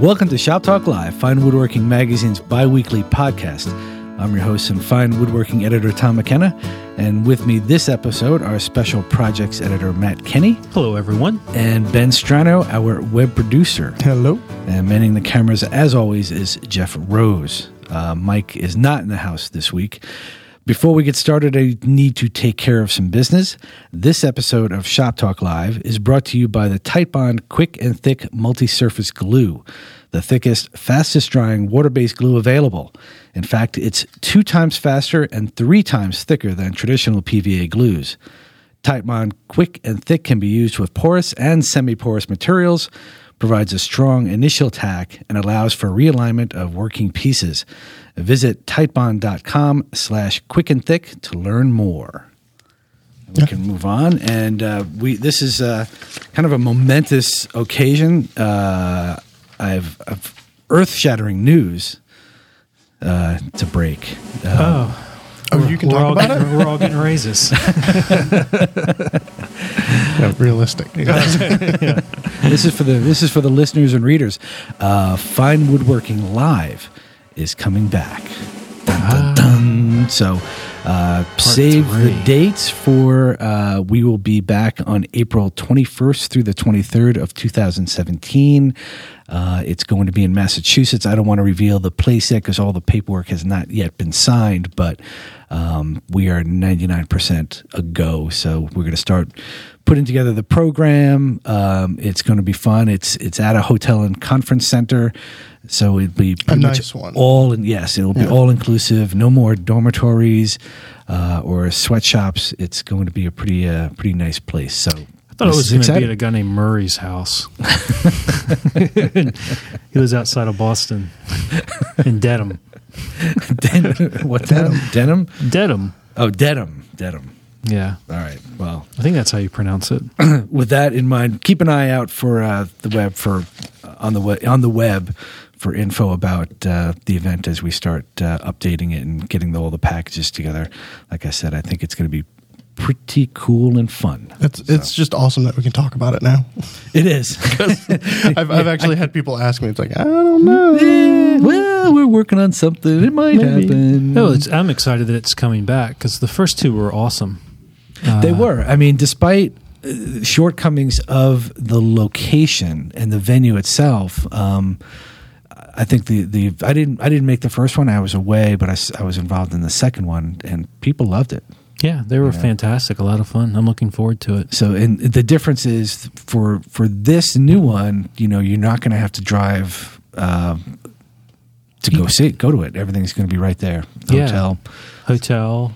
Welcome to Shop Talk Live, Fine Woodworking Magazine's bi weekly podcast. I'm your host and fine woodworking editor, Tom McKenna. And with me this episode, our special projects editor, Matt Kenny, Hello, everyone. and Ben Strano, our web producer. Hello. And manning the cameras, as always, is Jeff Rose. Uh, Mike is not in the house this week. Before we get started, I need to take care of some business. This episode of Shop Talk Live is brought to you by the Titebond Quick and Thick Multi Surface Glue, the thickest, fastest drying water based glue available. In fact, it's two times faster and three times thicker than traditional PVA glues. Titebond Quick and Thick can be used with porous and semi porous materials, provides a strong initial tack, and allows for realignment of working pieces. Visit titebond.com slash quick and thick to learn more. We can move on, and uh, we this is uh, kind of a momentous occasion. Uh, I've, I've earth shattering news uh, to break. Uh, Oh, Oh, you can we're talk all about getting, it. We're all getting raises. Yeah, realistic. this is for the this is for the listeners and readers. Uh, Fine Woodworking Live is coming back. Dun, dun, dun. So uh, save the dates for uh, we will be back on April 21st through the 23rd of 2017. Uh, it's going to be in Massachusetts. I don't want to reveal the place yet because all the paperwork has not yet been signed, but um, we are 99% a go. So we're going to start putting together the program. Um, it's going to be fun. It's it's at a hotel and conference center, so it'll be pretty nice much one. all in. Yes, it'll be all inclusive. No more dormitories uh, or sweatshops. It's going to be a pretty uh, pretty nice place. So I thought it was going to be at a guy named Murray's house. he lives outside of Boston in Dedham. Den- what denim? Denim? Dedham. Oh, Dedham. Dedham. Yeah, All right. Well, I think that's how you pronounce it. with that in mind, keep an eye out for uh, the web for uh, on the web, on the web for info about uh, the event as we start uh, updating it and getting all the packages together. Like I said, I think it's going to be pretty cool and fun. It's it's just awesome that we can talk about it now. It is. I've, I've actually had people ask me. It's like I don't know. Eh, well, we're working on something. It might happen. No, it's, I'm excited that it's coming back because the first two were awesome. Uh, They were. I mean, despite uh, shortcomings of the location and the venue itself, um, I think the, the I didn't I didn't make the first one. I was away, but I was involved in the second one, and people loved it. Yeah, they were fantastic. A lot of fun. I'm looking forward to it. So, and the difference is for for this new one, you know, you're not going to have to drive uh, to go see it, go to it. Everything's going to be right there. Yeah. Hotel, Hotel,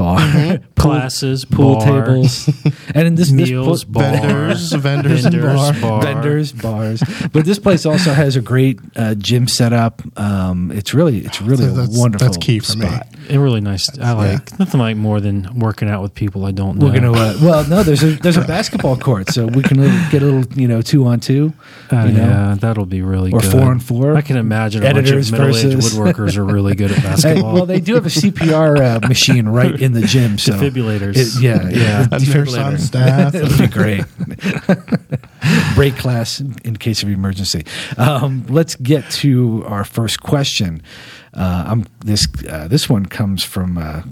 bar, bar, classes, pool bar, tables, and in this meals, this pl- bar, Vendors, vendors, and bar. bar. vendors, bars. But this place also has a great uh, gym setup. Um, it's really, it's really a That's- wonderful. that's key for me. Spot. A really nice. I like nothing like more than working out with people I don't know. We're gonna. Uh, well, no, there's a there's a basketball court, so we can get a little, you know, two on two, Uh, yeah, that'll be really or good. four on four. I can imagine a Editors bunch of middle-aged woodworkers are really good at Hey, basketball. well, they do have a CPR uh, machine right in the gym. So Defibrillators. It- yeah, Yeah. a A nurse on defibrillator. staff. It'll be great. Break class in case of emergency. Um, let's get to our first question. Uh, I'm, this uh, this one comes from. Uh,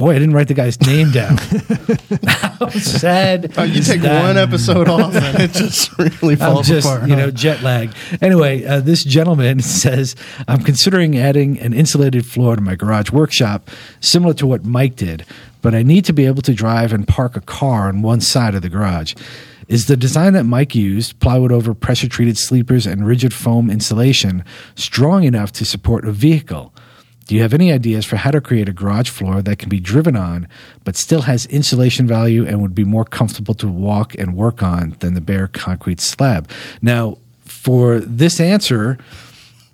boy, I didn't write the guy's name down. How sad. Uh, you take that? one episode off and it just really I'm falls just, apart. you huh? know, jet lag. Anyway, uh, this gentleman says, I'm considering adding an insulated floor to my garage workshop, similar to what Mike did, but I need to be able to drive and park a car on one side of the garage. Is the design that Mike used, plywood over pressure treated sleepers and rigid foam insulation, strong enough to support a vehicle? Do you have any ideas for how to create a garage floor that can be driven on, but still has insulation value and would be more comfortable to walk and work on than the bare concrete slab? Now, for this answer,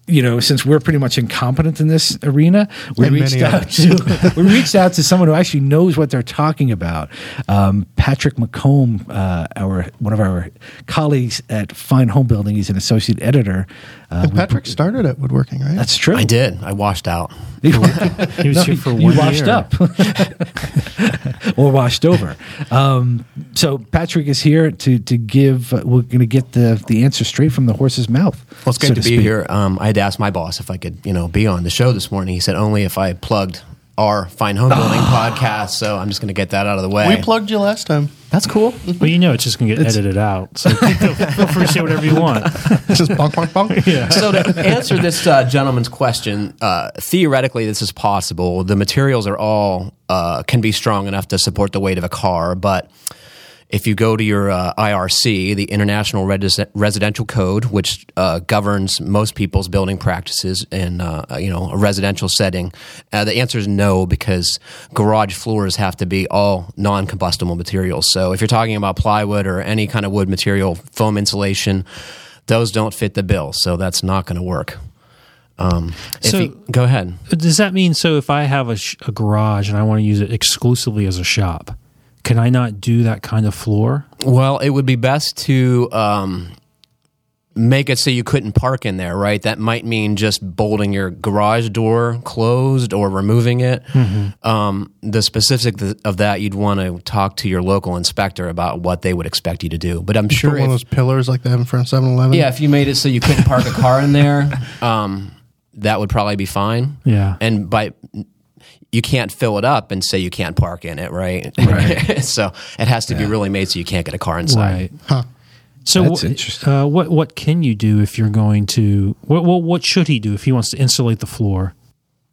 you know, since we're pretty much incompetent in this arena, we And reached out to we reached out to someone who actually knows what they're talking about. Um, Patrick McCombe, uh, our one of our colleagues at Fine Homebuilding, he's an associate editor. Uh, And Patrick started at woodworking, right? that's true. I did. I washed out. He was here for you one washed year. up or washed over. Um, so Patrick is here to to give. Uh, we're going to get the the answer straight from the horse's mouth. Well, it's so great to, be speak. here. Um, I had to ask my boss if I could, you know, be on the show this morning. He said only if I plugged our Fine Homebuilding podcast. So I'm just going to get that out of the way. we plugged you last time. That's cool. Well, you know it's just going to get edited out. So feel feel free to say whatever you want. Just bonk, bonk, bonk. Yeah. so to answer this uh, gentleman's question, uh, theoretically, this is possible. The materials are all uh, can be strong enough to support the weight of a car, but if you go to your uh, IRC, the International Res- Residential Code, which uh, governs most people's building practices in uh, you know a residential setting, uh, the answer is no because garage floors have to be all non-combustible materials. So if you're talking about plywood or any kind of wood material, foam insulation, those don't fit the bill. So that's not going to work. Um, if So- you, go ahead. Does that mean so if I have a, sh- a garage and I want to use it exclusively as a shop, can I not do that kind of floor? Well, it would be best to um, make it so you couldn't park in there, right? That might mean just bolting your garage door closed or removing it. Um, the specific of that, you'd want to talk to your local inspector about what they would expect you to do. But I'm Put sure one of those pillars like they have in front of 7 Eleven. yeah, if you made it so you couldn't park a car in there, um, that would probably be fine. Yeah. And by you can't fill it up and say you can't park in it, right? Right. so it has to be really made so you can't get a car inside. Right. So That's wh- interesting. Uh, what what can you do if you're going to what, what what should he do if he wants to insulate the floor?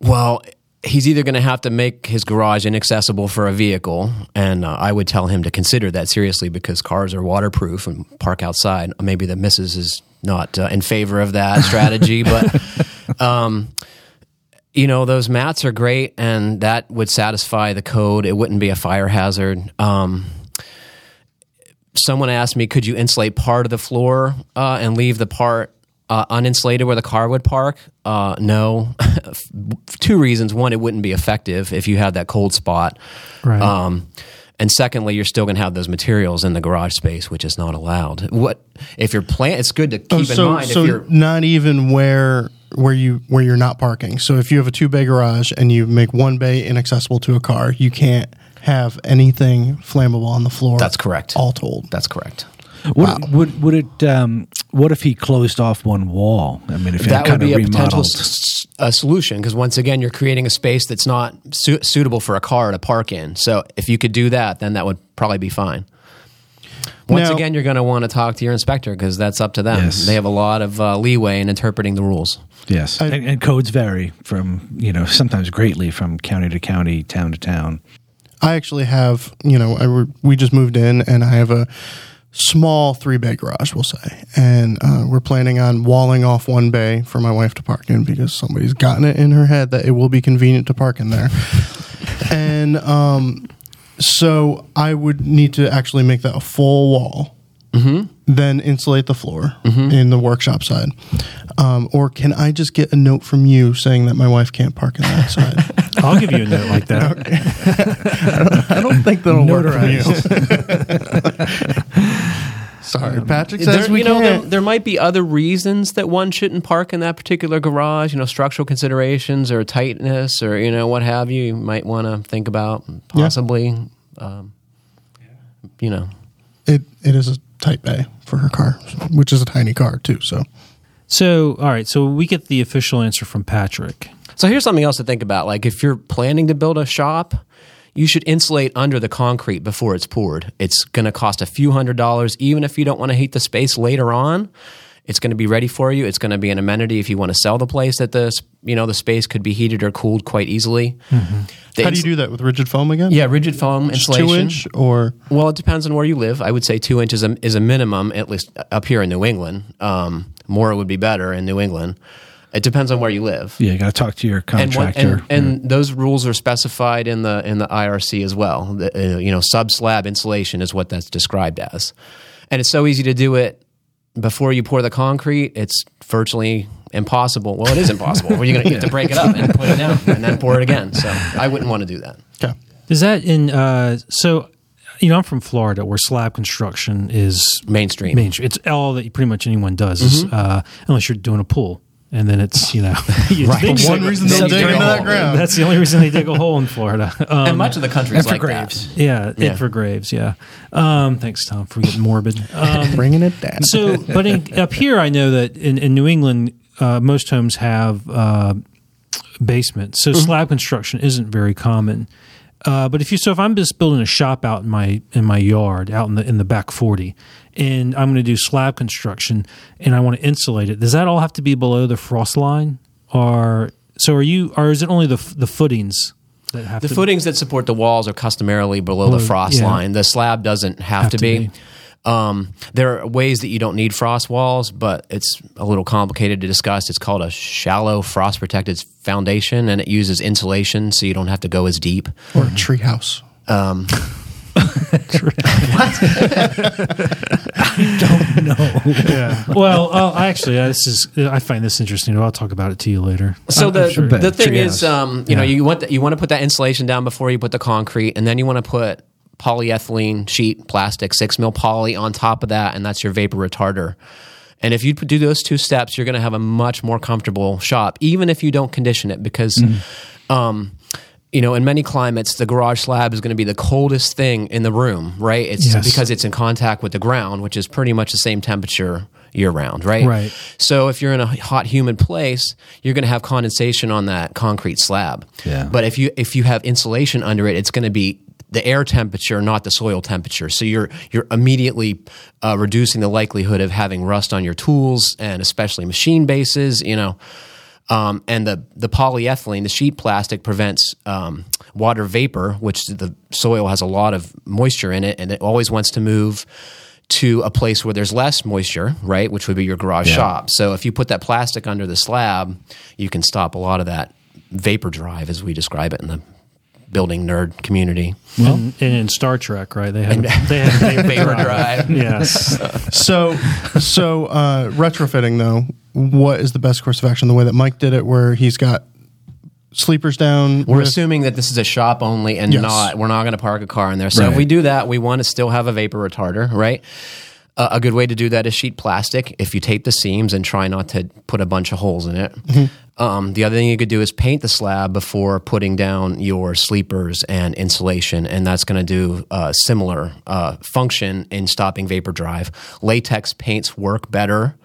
Well, he's either going to have to make his garage inaccessible for a vehicle, and uh, I would tell him to consider that seriously because cars are waterproof and park outside. Maybe the missus is not uh, in favor of that strategy, but um, you know those mats are great, and that would satisfy the code. It wouldn't be a fire hazard. Um, someone asked me, could you insulate part of the floor uh, and leave the part uh, uninsulated where the car would park? Uh, no. Two reasons. One, it wouldn't be effective if you had that cold spot. Right. Um, and secondly, you're still going to have those materials in the garage space, which is not allowed. What if you're plan? It's good to keep Oh, in mind so if you're not even where where you where you're not parking. So if you have a two bay garage and you make one bay inaccessible to a car, you can't have anything flammable on the floor. That's correct. All told. That's correct. Would, would would it? Um, what if he closed off one wall? I mean, if he that would kind be of a potential remodeled. s- a solution because once again you're creating a space that's not su- suitable for a car to park in so if you could do that then that would probably be fine once Now- again you're going to want to talk to your inspector because that's up to them Yes. they have a lot of uh, leeway in interpreting the rules Yes, I- and, and codes vary from you know sometimes greatly from county to county, town to town. I actually have, you know, I re- we just moved in and I have a small three bay garage, we'll say. And uh, we're planning on walling off one bay for my wife to park in because somebody's gotten it in her head that it will be convenient to park in there. and um, so I would need to actually make that a full wall. Then insulate the floor in the workshop side, um, or can I just get a note from you saying that my wife can't park in that side? I'll give you a note like that. I don't think that'll work for you. Sorry, Patrick says there, we you know there, can't. there might be other reasons that one shouldn't park in that particular garage you know structural considerations or tightness or you know what have you you might want to think about possibly um, you know It it is a tight bay for her car, which is a tiny car too. So So all right, so we get the official answer from Patrick. So here's something else to think about. Like if you're planning to build a shop, you should insulate under the concrete before it's poured. It's going to cost a few hundred dollars, even if you don't want to heat the space later on. It's going to be ready for you. It's going to be an amenity if you want to sell the place. That the you know the space could be heated or cooled quite easily. The how do you do that with rigid foam again? Yeah, rigid foam Just insulation. two inch or Well, it depends on where you live. I would say two inches is a- is a minimum, at least up here in New England. Um, more would be better in New England. It depends on where you live. Yeah, you got to talk to your and, one, contractor. and, and those rules are specified in the in the IRC as well. The, uh, you know, sub slab insulation is what that's described as, and it's so easy to do it before you pour the concrete. It's virtually impossible. Well, it is impossible. well, you're going to you have to break it up and put it down and then pour it again. So I wouldn't want to do that. Okay. Is that in? Uh, so, you know, I'm from Florida, where slab construction is Mainstream. mainstream. It's all that pretty much anyone does, is, uh, unless you're doing a pool, and then it's you know, you dig- One reason they'll dig dig into that ground. That's the only reason they dig a hole in Florida. Um, and much of the country And is for like graves. yeah, Yeah. it for graves. Yeah. Um, thanks, Tom, for getting morbid. Um, Bringing it down. so, but in, up here, I know that in, in New England, uh, most homes have uh, basements, so slab construction isn't very common. Uh, but if you so, if I'm just building a shop out in my in my yard, out in the in the back forty, and I'm going to do slab construction, and I want to insulate it, does that all have to be below the frost line, or so? Are you, or is it only the the footings that have The to footings that support the walls are customarily below the frost yeah. line. The slab doesn't have, Have to, to be. be. Um, there are ways that you don't need frost walls, but it's a little complicated to discuss. It's called a shallow frost protected foundation, and it uses insulation, so you don't have to go as deep. or a treehouse. Um, I don't know. Yeah. Well, uh, actually, uh, this is I find this interesting. I'll talk about it to you later. So I'm the sure. the thing Treehouse. is, um, you know, you want the, you want to put that insulation down before you put the concrete, and then you want to put polyethylene sheet plastic six mil poly on top of that, and that's your vapor retarder. And if you do those two steps, you're going to have a much more comfortable shop, even if you don't condition it, because. Um, you know, in many climates, the garage slab is going to be the coldest thing in the room, right? It's Yes. because it's in contact with the ground, which is pretty much the same temperature year round, right? Right. So if you're in a hot, humid place, you're going to have condensation on that concrete slab. Yeah. But if you if you have insulation under it, it's going to be the air temperature, not the soil temperature. So you're you're immediately uh, reducing the likelihood of having rust on your tools and especially machine bases. You know. Um, and the, the polyethylene, the sheet plastic, prevents um, water vapor, which the soil has a lot of moisture in it, and it always wants to move to a place where there's less moisture, right? Which would be your garage shop. So if you put that plastic under the slab, you can stop a lot of that vapor drive, as we describe it in the building nerd community. Well, and, and in Star Trek, right? They have they have vapor, Vapor drive. Yes. So, so uh, retrofitting though, what is the best course of action? The way that Mike did it, where he's got sleepers down. We're with- assuming that this is a shop only and Yes. not we're not going to park a car in there. So Right. if we do that, we want to still have a vapor retarder, right? Uh, a good way to do that is sheet plastic. If you tape the seams and try not to put a bunch of holes in it. Um, the other thing you could do is paint the slab before putting down your sleepers and insulation, and that's going to do a similar uh, function in stopping vapor drive. Latex paints work better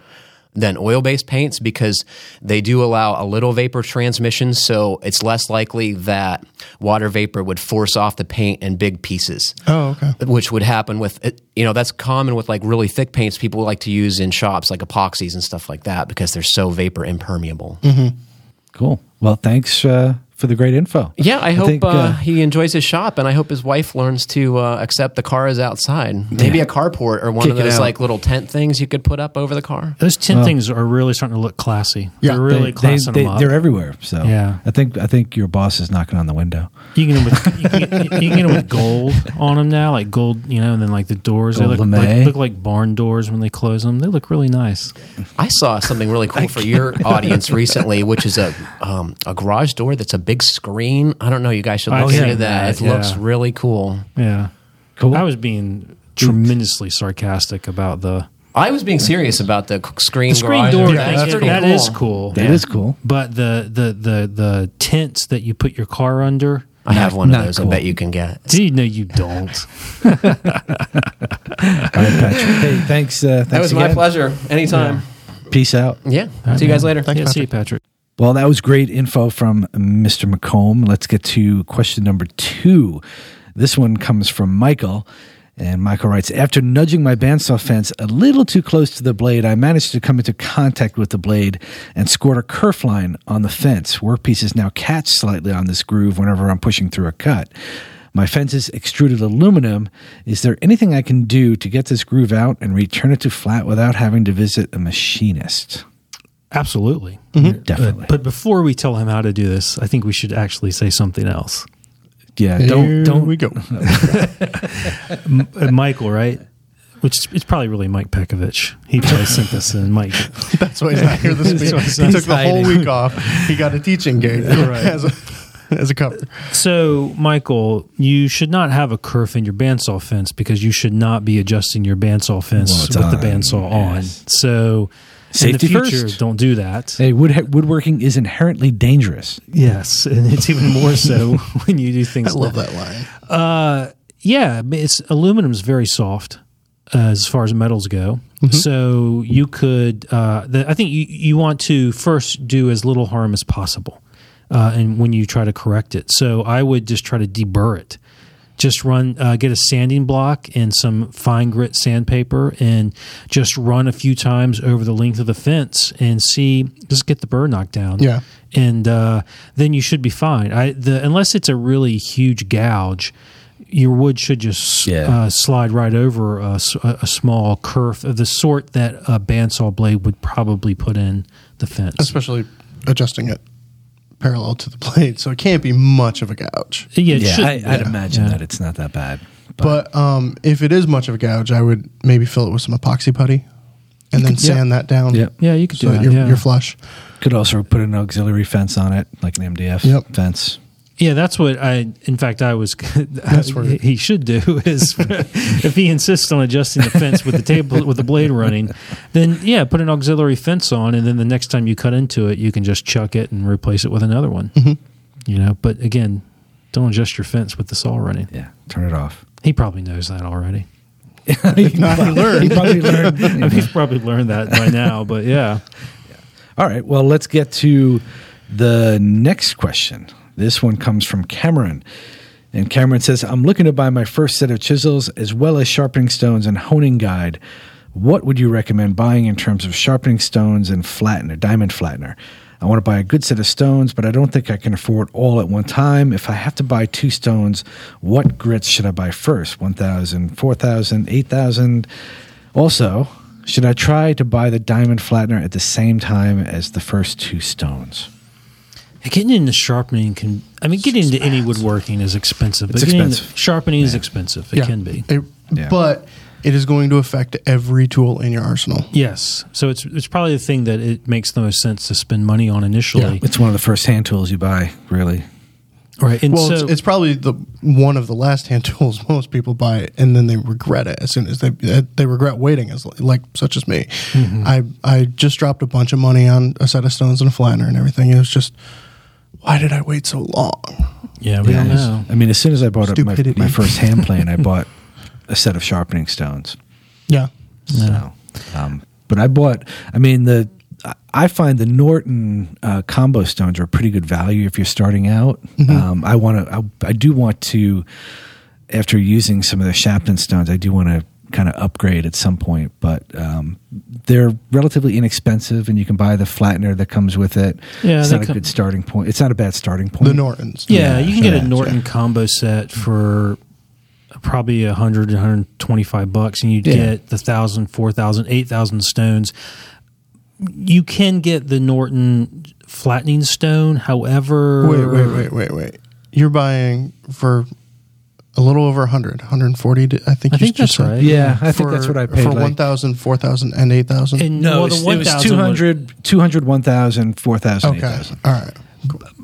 than oil based paints because they do allow a little vapor transmission, so it's less likely that water vapor would force off the paint in big pieces. Oh, okay. Which would happen with, you know, that's common with like really thick paints people like to use in shops, like epoxies and stuff like that, because they're so vapor impermeable. Cool. Well, thanks uh, for the great info. Yeah, I hope think, uh, uh, he enjoys his shop, and I hope his wife learns to uh, accept the car is outside. Maybe a carport or one Kick of those like little tent things you could put up over the car. Those tin things are really starting to look classy. Yeah, they're really they, classing they, them up. are everywhere. So Yeah. I think I think your boss is knocking on the window. You can get them with you can get, you can get them with gold on them now, like gold, you know, and then like the doors they look like, look like barn doors when they close them. They look really nice. I saw something really cool for your audience recently, which is a um, a garage door that's a big screen. I don't know. You guys should I've look into seen that. that, It looks really cool. Yeah, Cool. I was being tremendously sarcastic about the I was being serious about the screen, screen door. door. thing. that's That pretty is cool. cool. That is cool. But the the the the tents that you put your car under. I have one of those. cool. I bet you can get. Gee, no, you don't. All right, Patrick. Hey, thanks. Uh, thanks That was my pleasure. Anytime. Peace out. Yeah. See you guys later. Thanks, yeah, see you, Patrick. Well, that was great info from Mr. McCombe. Let's get to question number two. This one comes from Michael. And Michael writes After nudging my bandsaw fence a little too close to the blade, I managed to come into contact with the blade and scored a kerf line on the fence. Workpieces now catch slightly on this groove whenever I'm pushing through a cut. My fence is extruded aluminum. Is there anything I can do to get this groove out and return it to flat without having to visit a machinist? Absolutely. Mm-hmm. Definitely. But before we tell him how to do this, I think we should actually say something else. yeah, Here don't don't we go. Michael, right? which is, it's probably really Mike Pekovich. He probably sent this in. Mike, That's why he's not here this week. why He took the whole week off. He got a teaching gig as a as a cover. So, Michael, you should not have a kerf in your bandsaw fence because you should not be adjusting your bandsaw fence Well, it's with the bandsaw yes. on. So, Safety in the future, first. don't do that. Hey, wood, woodworking is inherently dangerous. Yes, and it's even more so when you do things. I love like, that line. Uh, yeah, it's aluminum is very soft uh, as far as metals go. So you could, uh, the, I think you you want to first do as little harm as possible, uh, and when you try to correct it. So I would just try to deburr it. Just run, uh, get a sanding block and some fine grit sandpaper, and just run a few times over the length of the fence and see. Just get the burr knocked down Yeah. and uh, then you should be fine. I the unless it's a really huge gouge, your wood should just Yeah. uh, slide right over a small kerf of the sort that a bandsaw blade would probably put in the fence. Especially adjusting it parallel to the blade, so it can't be much of a gouge. yeah, yeah, should- I, I'd yeah. imagine Yeah. that it's not that bad. But um, if it is much of a gouge, I would maybe fill it with some epoxy putty, and then could- yeah. sand that down. Yep. yeah, you could So do that. you're, yeah. you're flush. Could also put an auxiliary fence on it, like an MDF Yep. fence. Yeah, that's what I. In fact, I was. That's what he should do is if he insists on adjusting the fence with the table with the blade running, then yeah, put an auxiliary fence on, and then the next time you cut into it, you can just chuck it and replace it with another one. Mm-hmm. You know, but again, don't adjust your fence with the saw running. Yeah, turn it off. He probably knows that already. if not, he learned. He probably learned. I mean, he's probably learned that by now, but yeah. All right. Well, let's get to the next question. This one comes from Cameron. And Cameron says, I'm looking to buy my first set of chisels as well as sharpening stones and honing guide. What would you recommend buying in terms of sharpening stones and flattener, diamond flattener? I want to buy a good set of stones, but I don't think I can afford all at one time. If I have to buy two stones, what grits should I buy first? 1,000, 4,000, 8,000? Also, should I try to buy the diamond flattener at the same time as the first two stones? Getting into sharpening can, I mean, getting into any woodworking is expensive. It's but getting into- expensive. sharpening is expensive. It can be. It- Yeah. But it is going to affect every tool in your arsenal. Yes. So it's it's probably the thing that it makes the most sense to spend money on initially. Yeah. It's one of the first hand tools you buy, really. Right. And Well, so it's, it's probably the one of the last hand tools most people buy, and then they regret it as soon as they they regret waiting. As like such as me, Mm-hmm. I I just dropped a bunch of money on a set of stones and a flattener and everything. It was just, why did I wait so long? yeah, we don't know. I mean, as soon as I bought my, my first hand plane, I bought a set of sharpening stones. Yeah, So, um, but I bought. I mean, the I- I find the Norton uh, combo stones are a pretty good value if you're starting out. Um, I want to. I, I do want to. After using some of the Shapton stones, I do want to kind of upgrade at some point. But um, they're relatively inexpensive, and you can buy the flattener that comes with it. Yeah, it's they not a come- good starting point. It's not a bad starting point. the Nortons. Yeah, you can get yeah, a Norton combo set for probably 100 125 bucks and you Yeah. get the 1000 4000 8000 stones you can get the norton flattening stone however Wait, wait, wait, wait, wait. You're buying for a little over 100, 140, I think I you think just that's said. right. Yeah, I think that's what I paid. For like- 1,000, 4,000, and 8,000? and No, well, it was, the it was 1000 200, 200, 1,000, 4,000, okay. 8,000. All right.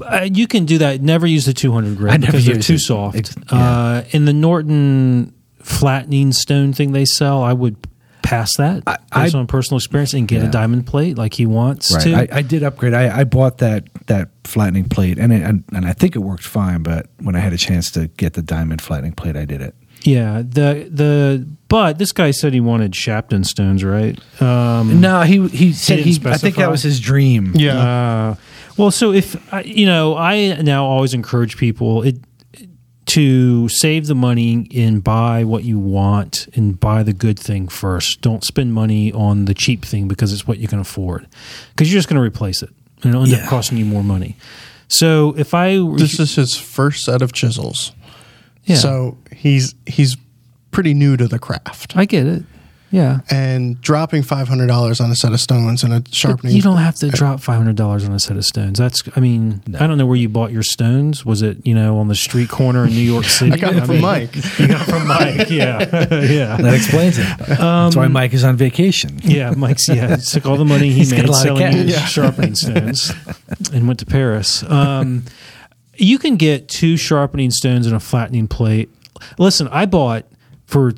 Uh, you can do that. Never use the 200 grit I never because they're too it. soft. Ex- uh, in the Norton flattening stone thing they sell, I would pass that I- based I- on personal experience and get Yeah. a diamond plate like he wants Right. to. I, I did upgrade. I, I bought that that flattening plate, and it, and, and I think it worked fine. But when I had a chance to get the diamond flattening plate, I did it. yeah, the the but this guy said he wanted Shapton stones, right? Um, No, he he said he. I think that was his dream. Yeah. Uh, well, so if you know, I now always encourage people it, to save the money and buy what you want and buy the good thing first. Don't spend money on the cheap thing because it's what you can afford, because you're just going to replace it and it'll end Yeah. up costing you more money. So if I this is his first set of chisels. Yeah. So he's he's pretty new to the craft. I get it. Yeah. and dropping five hundred dollars on a set of stones and a But sharpening. you don't have to drop five hundred dollars on a set of stones. That's, I mean, I don't know where you bought your stones. Was it, you know, on the street corner in New York City? I got it from mean, Mike. You got it from Mike. Yeah, yeah, That explains it. That's why Mike is on vacation. yeah. Mike's yeah. Took all the money he He's got a made selling his Yeah. sharpening stones, and went to Paris. Um, you can get two sharpening stones and a flattening plate. Listen, I bought for ro-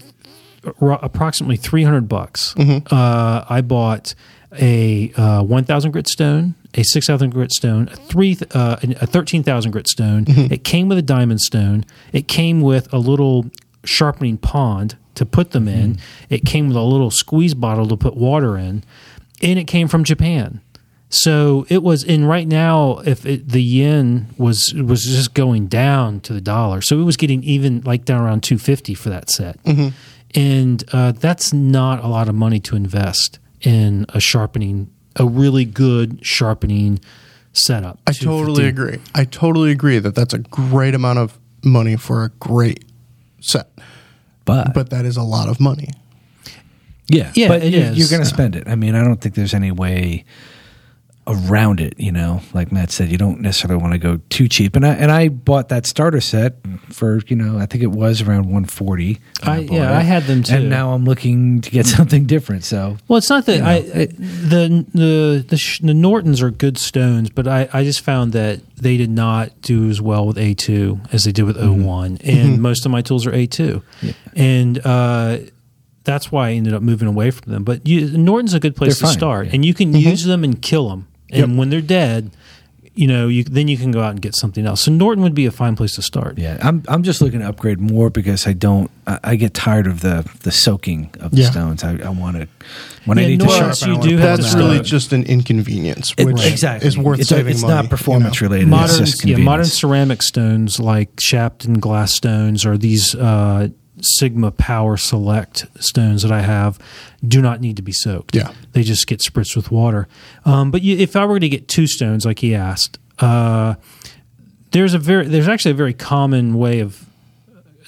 approximately 300 bucks. Uh, I bought a uh, 1,000 grit stone, a 6,000 grit stone, a, three, uh, a 13,000 grit stone. It came with a diamond stone. It came with a little sharpening pond to put them in. It came with a little squeeze bottle to put water in. And it came from Japan. So it was in right now. If it, the yen was was just going down to the dollar, so it was getting even like down around two fifty for that set, and uh, that's not a lot of money to invest in a sharpening, a really good sharpening setup. I totally agree. I totally agree that that's a great amount of money for a great set, But, but that is a lot of money. yeah, Yeah, but it you, is. you're going to spend it. I mean, I don't think there's any way around it. You know, like Matt said, you don't necessarily want to go too cheap. And I and I bought that starter set for you know I think it was around 140. when I- yeah, it. I had them too. And now I'm looking to get something different. So Well, it's not that You know, I, I the the the, sh- the Nortons are good stones, but I, I just found that they did not do as well with A two as they did with mm-hmm. O one, and mm-hmm. most of my tools are A two, and uh, that's why I ended up moving away from them. But you, Norton's a good place They're to fine, start, yeah. and you can mm-hmm. use them and kill them, and Yep. when they're dead. You know, you then you can go out and get something else. So Norton would be a fine place to start. yeah, I'm I'm just looking to upgrade more because I don't I, I get tired of the the soaking of the Yeah. stones. I, I want to when I Yeah, need to Norton's sharpen. I you wanna do have That's to out. really just an inconvenience, It- which exactly is worth it's, saving it's money. not performance you know? related. modern, it's just yeah, modern ceramic stones like Shapton glass stones or these uh, Sigma Power Select stones that I have do not need to be soaked. Yeah. they just get spritzed with water. Um, but you, if I were to get two stones, like he asked, uh, there's a very there's actually a very common way of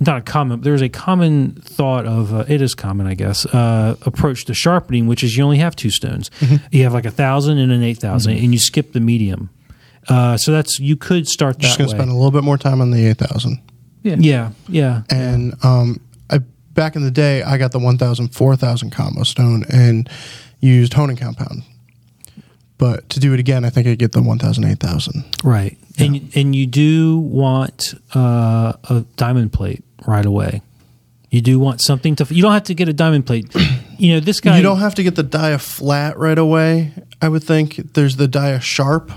not a common. There's a common thought of uh, it is common, I guess. Uh, approach to sharpening, which is you only have two stones. You have like a thousand and an eight and you skip the medium. Uh, so that's you could start that Just going way. to spend a little bit more time on the eight thousand. Yeah, yeah, And um, I back in the day, I got the 1,000, 4,000 combo stone and used honing compound. But to do it again, I think I'd get the 1,000, 8,000. right. And and you do want uh, a diamond plate right away. You do want something to. You don't have to get a diamond plate. You know this guy. You don't have to get the dia flat right away. I would think there's the dia sharp.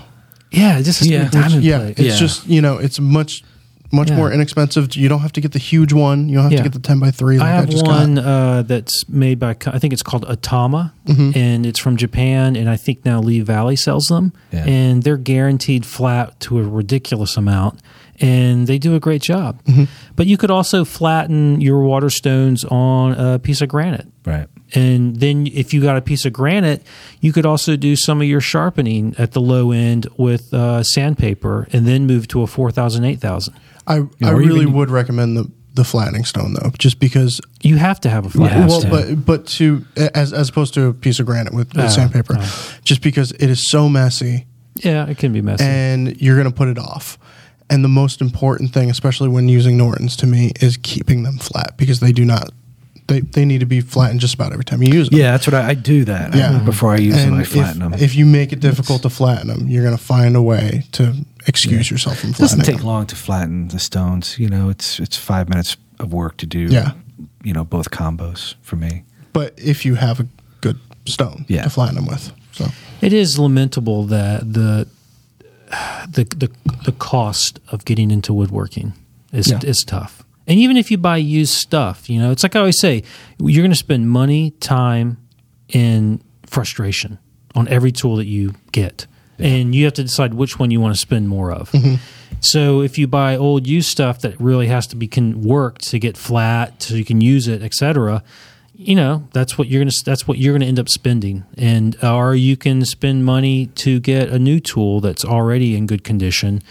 Yeah, just has to be Yeah. a diamond yeah, plate. it's Yeah. just you know it's much much Yeah. more inexpensive. You don't have to get the huge one. You don't have Yeah. to get the ten by three. Like I I, have just one got. uh, that's made by I think it's called Atoma, Mm-hmm. and it's from Japan, and I think now Lee Valley sells them, Yeah. and they're guaranteed flat to a ridiculous amount, and they do a great job. Mm-hmm. But you could also flatten your water stones on a piece of granite. right. And then, if you got a piece of granite, you could also do some of your sharpening at the low end with uh, sandpaper, and then move to a 4,000, 8,000. I I really even- would recommend the the flattening stone though, just because. You have to have a flat. Yeah. well, but but to as as opposed to a piece of granite with, with Ah, sandpaper, ah. just because it is so messy Yeah, it can be messy. and you're going to put it off. And the most important thing, especially when using Nortons, to me, is keeping them flat because they do not. They, they need to be flattened just about every time you use them. Yeah, that's what I, I do. That Yeah. Uh, before I use them, And I if, flatten them. if you make it difficult to flatten them, you're going to find a way to excuse yourself from it doesn't take them. long to flatten the stones. You know, it's it's five minutes of work to do. Yeah. you know, both combos for me. But if you have a good stone Yeah. to flatten them with, so It is lamentable that the the the, the cost of getting into woodworking is Yeah. is tough. And even if you buy used stuff, you know, it's like I always say, you're going to spend money, time, and frustration on every tool that you get. And you have to decide which one you want to spend more of. Mm-hmm. So if you buy old used stuff that really has to be worked to get flat so you can use it, etc., you know that's what you're gonna that's what you're gonna end up spending, and or you can spend money to get a new tool that's already in good condition.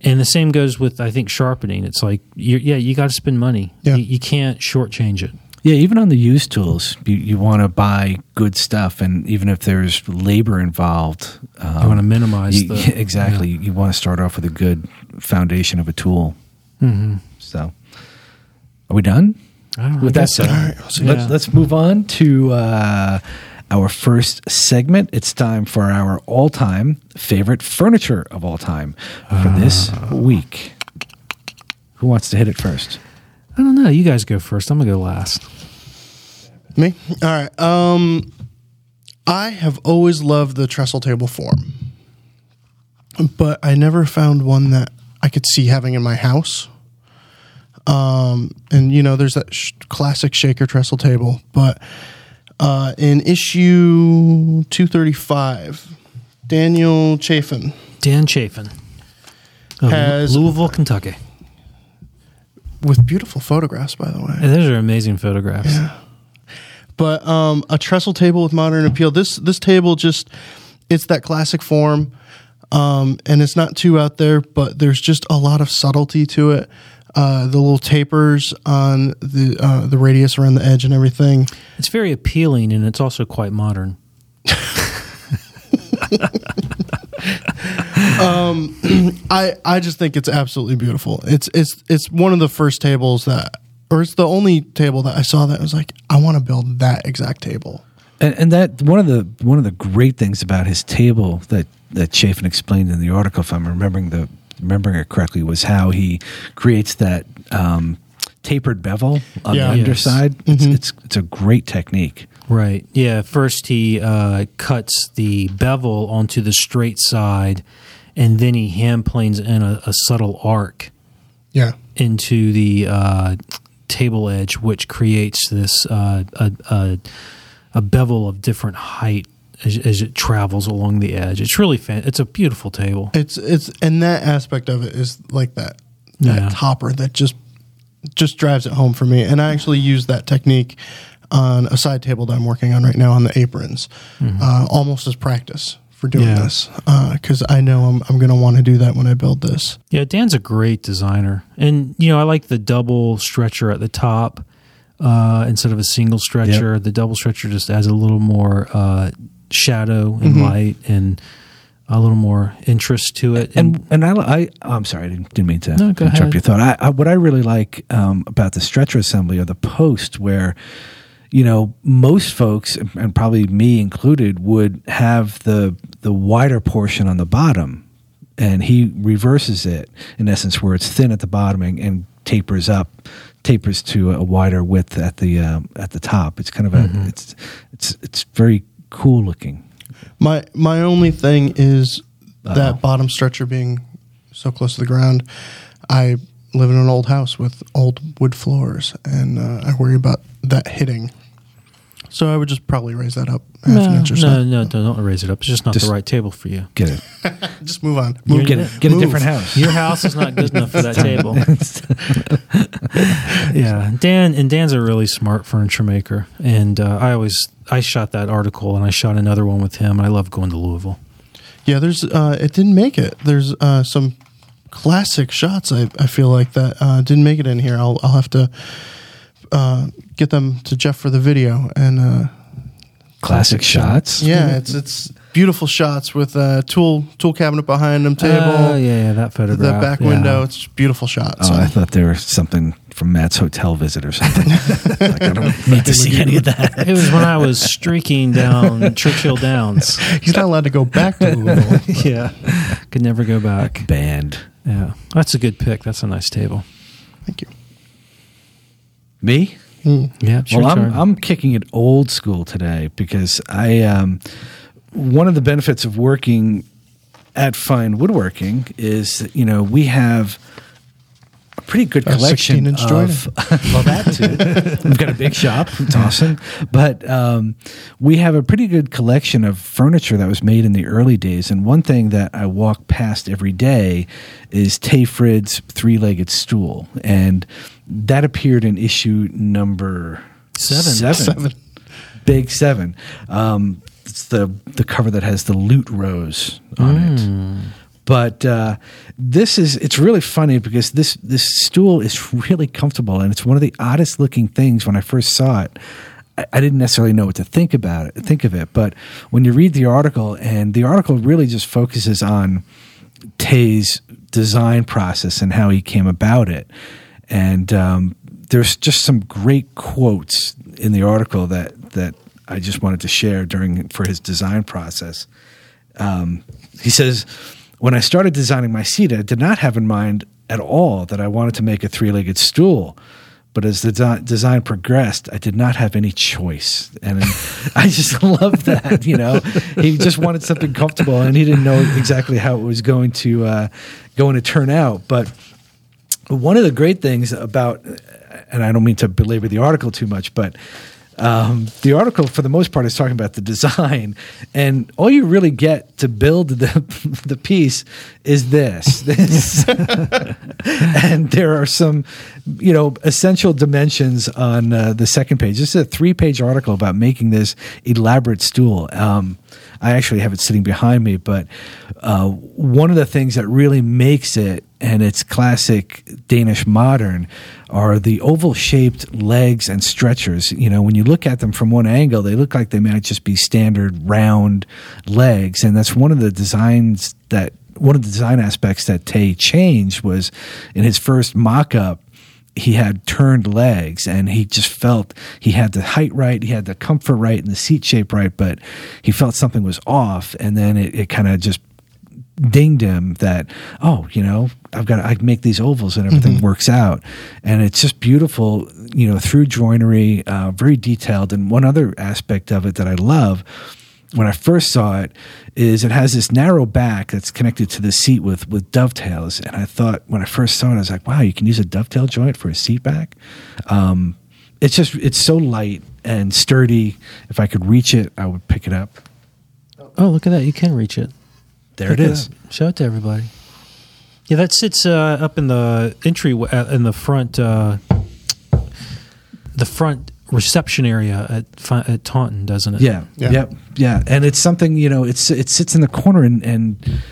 And the same goes with I think sharpening. It's like you yeah you got to spend money. Yeah. You, you can't shortchange it. Yeah, even on the used tools, you, you want to buy good stuff, and even if there's labor involved, um, You wanna minimize you- the- exactly. You want to start off with a good foundation of a tool. Mm-hmm. So, are we done? I don't know, With that guess so. said, All right, I'll let's, Yeah. let's move on to uh, our first segment. It's time for our all-time favorite furniture of all time for this Ah. week. Who wants to hit it first? I don't know. You guys go first. I'm gonna go last. Me? All right. Um, I have always loved the trestle table form, but I never found one that I could see having in my house. Um, and you know, there's that sh- classic shaker trestle table, but uh, in issue 235, Daniel Chafin Dan Chafin, of Has- Louisville, Kentucky. with beautiful photographs, by the way. And those are amazing photographs. Yeah. but um, a trestle table with modern appeal. This this table just it's that classic form, um, and it's not too out there, but there's just a lot of subtlety to it. Uh, the little tapers on the uh, the radius around the edge and everything. It's very appealing, and it's also quite modern. I I just think it's absolutely beautiful. It's it's it's one of the first tables that, or it's the only table that I saw that was like I want to build that exact table. And, and that one of the one of the great things about his table that that Chafin explained in the article, if I'm remembering the remembering it correctly, was how he creates that um, tapered bevel on Yeah. the Yes. underside. It's, it's it's a great technique. Right. Yeah. First, he uh, cuts the bevel onto the straight side, and then he hand planes in a, a subtle arc Yeah, into the uh, table edge, which creates this uh, a, a, a bevel of different height as, as it travels along the edge. It's really fan- It's a beautiful table. it's it's and that aspect of it is like that that Yeah. topper that just just drives it home for me. And I actually use that technique on a side table that I'm working on right now on the aprons, uh, almost as practice for doing Yeah. this because I know I'm I'm going to want to do that when I build this. Yeah, Dan's a great designer, and you know I like the double stretcher at the top uh, instead of a single stretcher. The double stretcher just adds a little more uh, shadow and light and a little more interest to it. And and I, I I'm sorry, I didn't, didn't mean to No, interrupt ahead. your thought. I, I, what I really like um, about the stretcher assembly or the post where, you know, most folks and probably me included would have the the wider portion on the bottom, and he reverses it in essence where it's thin at the bottom and, and tapers up, tapers to a wider width at the um, at the top. It's kind of a Mm-hmm. it's it's it's very cool looking. My my only thing is Uh-oh. that bottom stretcher being so close to the ground. I live in an old house with old wood floors, and uh, I worry about that hitting. So I would just probably raise that up half an no, inch or so. no, no, don't, don't raise it up. It's just not Just- the right table for you. Get it? Just move on. Move. Get it? Get a Move. different house. Your house is not good enough for that table. yeah, Dan and Dan's a really smart furniture maker, and uh, I always I shot that article and I shot another one with him. I love going to Louisville. Yeah, there's. Uh, it didn't make it. There's uh, some classic shots. I, I feel like that uh, didn't make it in here. I'll I'll have to uh, get them to Jeff for the video. And uh, Classic shots. yeah, it's it's beautiful shots with a tool tool cabinet behind them, table, Oh, yeah, yeah, that the photograph. back yeah. window. It's beautiful shots. Oh, I thought there was something from Matt's hotel visit or something. like, I don't need to see any of that. It was when I was streaking down Churchill Downs. He's not allowed to go back to Louisville. yeah, could never go back. Banned. Yeah, that's a good pick. That's a nice table. Thank you. Me? Yeah, sure. well, I'm I'm kicking it old school today because I um, one of the benefits of working at Fine Woodworking is that, you know we have a pretty good A collection 16-inch of jointer. well that too. We've got a big shop. It's awesome, but um, we have a pretty good collection of furniture that was made in the early days. And one thing that I walk past every day is Tage Frid's three-legged stool, and that appeared in issue number Seven. Seven. Seven. Big seven. Um, it's the the cover that has the lute rose on it. But uh, this is it's really funny because this this stool is really comfortable and it's one of the oddest looking things when I first saw it. I, I didn't necessarily know what to think about it, think of it, but when you read the article and the article really just focuses on Tage's design process and how he came about it, and um, there's just some great quotes in the article that that I just wanted to share during for his design process. Um, he says, "When I started designing my seat, I did not have in mind at all that I wanted to make a three-legged stool." But as the de- design progressed, I did not have any choice, and I just love that. You know, he just wanted something comfortable, and he didn't know exactly how it was going to uh, going to turn out. But one of the great things about, and I don't mean to belabor the article too much, but um, the article for the most part is talking about the design, and all you really get to build the the piece is this. this. and there are some, you know, essential dimensions on uh, the second page. This is a three page article about making this elaborate stool. Um, I actually have it sitting behind me, but uh, one of the things that really makes it and it's classic Danish modern are the oval shaped legs and stretchers. You know, when you look at them from one angle, they look like they might just be standard round legs. And that's one of the designs that, one of the design aspects that Tage changed was in his first mock up, he had turned legs and he just felt he had the height right, he had the comfort right and the seat shape right, but he felt something was off. And then it, it kind of just dinged him that oh you know i've got to I make these ovals and everything works out. And it's just beautiful you know through joinery uh, very detailed. And one other aspect of it that i love when i first saw it is it has this narrow back that's connected to the seat with with dovetails and i thought when i first saw it i was like wow you can use a dovetail joint for a seat back um, it's just it's so light and sturdy if i could reach it i would pick it up Oh, look at that! You can reach it. there it Pick is up. Show it to everybody. Yeah, that sits uh, up in the entry uh, in the front, uh, the front reception area at at Taunton, doesn't it? Yeah, Yeah. Yep. Yeah. And it's something, you know, it's it sits in the corner and and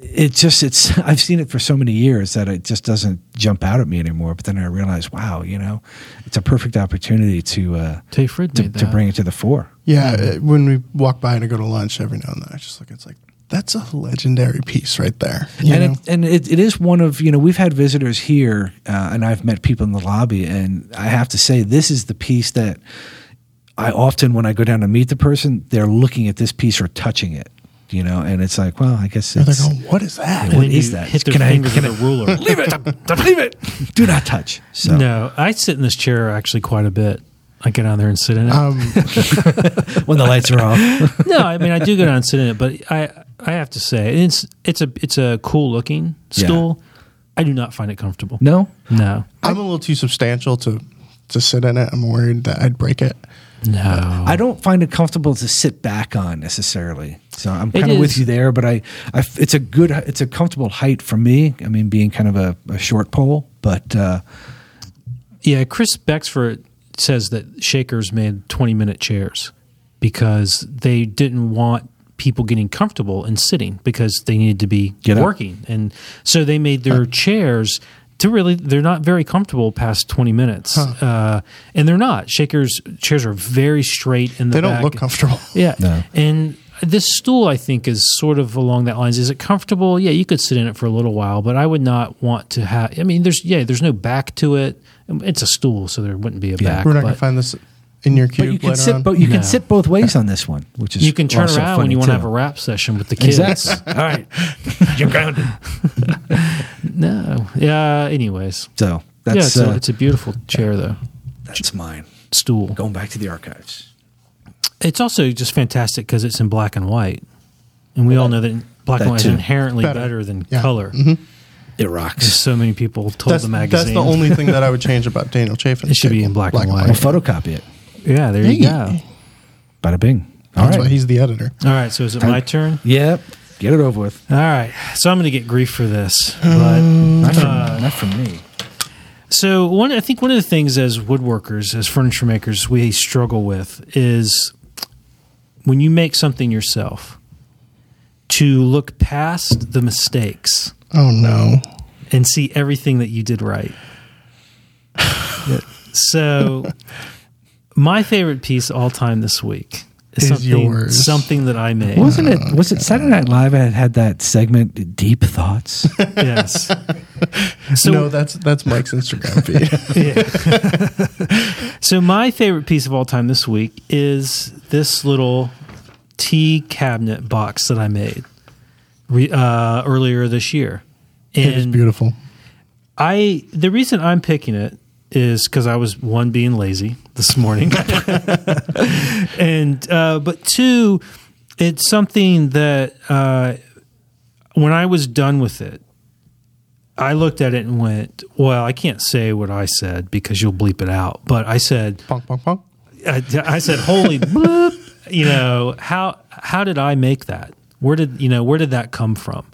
it just it's I've seen it for so many years that it just doesn't jump out at me anymore. But then I realize, wow, you know, it's a perfect opportunity to uh Tay to, to bring it to the fore. Yeah, uh, when we walk by to go to lunch every now and then, I just look. It's like that's a legendary piece right there. And it, and it, it is one of you know we've had visitors here uh, and I've met people in the lobby and I have to say this is the piece that I often when I go down to meet the person they're looking at this piece or touching it you know and it's like well I guess And they're going, "What is that?" And What then is you that? Hit their Can I- fingers can with a ruler. leave it leave it do not touch so No, I sit in this chair actually quite a bit. I get on there and sit in it. Um, when the lights are off no, I mean I do go down and sit in it, but I I have to say it's it's a it's a cool looking Yeah. stool. I do not find it comfortable. no No, I'm a little too substantial to to sit in it. I'm worried that I'd break it. no. I don't find it comfortable to sit back on necessarily. So I'm kind of with you there, but I, I, it's a good, it's a comfortable height for me. I mean, being kind of a, a short pole, but uh, Yeah, Chris Becksvoort says that Shakers made 20 minute chairs because they didn't want people getting comfortable and sitting because they needed to be Get up. working. And so they made their chairs to really, they're not very comfortable past 20 minutes. Uh, and they're not. Shakers chairs are very straight in the They don't back. look comfortable. Yeah. No. And this stool, I think, is sort of along that lines. Is it comfortable? Yeah, you could sit in it for a little while, but I would not want to have. I mean, there's yeah, there's no back to it. It's a stool, so there wouldn't be a Yeah. back. We're not going to find this in your but cube you can sit, on. but you No. can sit both ways on this one, which is you can turn around when you want to have a rap session with the kids. Exactly. All right, you're grounded. No. Yeah. Anyways. So yeah, that's it's, a, uh, it's a beautiful chair though. that's mine. Stool. Going back to the archives. It's also just fantastic because it's in black and white, and we all know that black that and white too. is inherently better, Better. than Yeah. color. It rocks. So many people told that's, the that's magazine. the only thing that I would change about Daniel Chafin. It should be in black and white. We'll photocopy it. Yeah, there you go. Bada bing. All That's right. why he's the editor. All right, so is it my turn? Yep. Get it over with. All right, so I'm going to get grief for this, but Not from, Uh, not from me. so one, I think one of the things as woodworkers, as furniture makers, we struggle with is when you make something yourself. to look past the mistakes Oh no. and see everything that you did right. so, my favorite piece all time this week is, Is something, yours. something that I made. Wasn't it? Was it Saturday Night Live had had that segment, Deep Thoughts? yes. So, no, that's that's Mike's Instagram feed. so my favorite piece of all time this week is this little tea cabinet box that I made re, uh, earlier this year. it is beautiful. I the reason I'm picking it is because I was one being lazy this morning, and uh, but two, it's something that uh, when I was done with it, I looked at it and went, "Well, I can't say what I said because you'll bleep it out." But I said, Punk, punk, punk. I, I said, "Holy bloop!" You know how how did I make that? Where did you know where did that come from?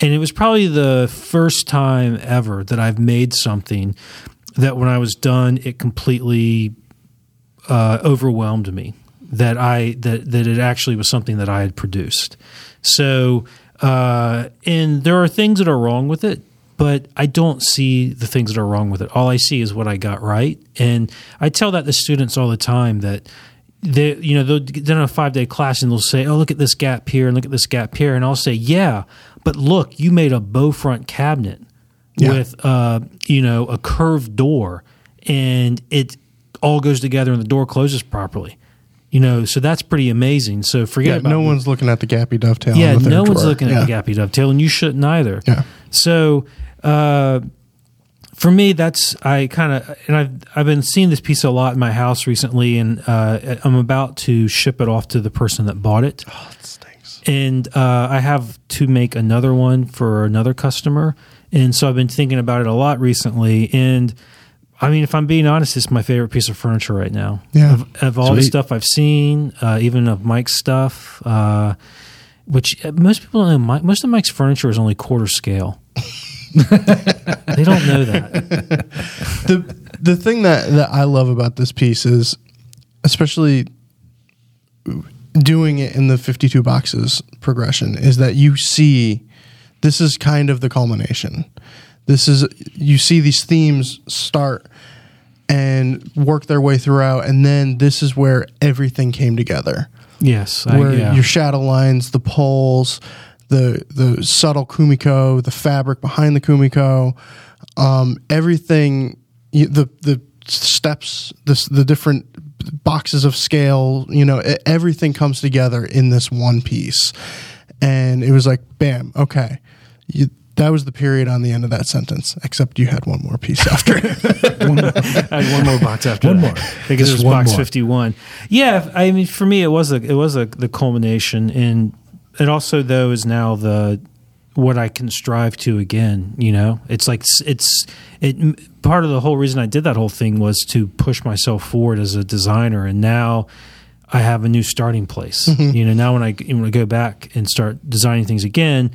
And it was probably the first time ever that I've made something that when I was done, it completely uh, overwhelmed me. That I that that it actually was something that I had produced. So, uh, and there are things that are wrong with it, but I don't see the things that are wrong with it. All I see is what I got right, and I tell that to students all the time that they, you know, they'll in a five day class and they'll say, "Oh, look at this gap here and look at this gap here," and I'll say, "Yeah, but look, you made a bow front cabinet Yeah. with, uh, you know, a curved door, and it all goes together and the door closes properly." You know, so that's pretty amazing. So forget Yeah, about no one's looking at the gappy dovetail. yeah, no one's drawer. looking yeah. at the gappy dovetail, and you shouldn't either. Yeah. So, uh, for me, that's I kind of and I've I've been seeing this piece a lot in my house recently, and uh, I'm about to ship it off to the person that bought it, Oh, it stinks. and uh, I have to make another one for another customer, and so I've been thinking about it a lot recently, and. I mean, if I'm being honest, it's my favorite piece of furniture right now. Yeah. Of, of all the stuff I've seen, uh, even of Mike's stuff, uh, which uh, most people don't know. Mike, most of Mike's furniture is only quarter scale. they don't know that. the the thing that that I love about this piece is, especially doing it in the 52 boxes progression, is that you see this is kind of the culmination. This is you see these themes start and work their way throughout, and then this is where everything came together. Yes, I, where yeah. your shadow lines, the poles, the the subtle kumiko, the fabric behind the kumiko, um, everything, the the steps, the the different boxes of scale, you know, everything comes together in this one piece, and it was like, bam, okay, you, that was the period on the end of that sentence. Except you had one more piece after. I had one more box after One that. more. because it Just was box more. fifty one. Yeah, I mean, for me, it was a it was a the culmination, and it also though is now the what I can strive to again. You know, it's like it's it. Part of the whole reason I did that whole thing was to push myself forward as a designer, and now. I have a new starting place. You know, now when I when I go back and start designing things again,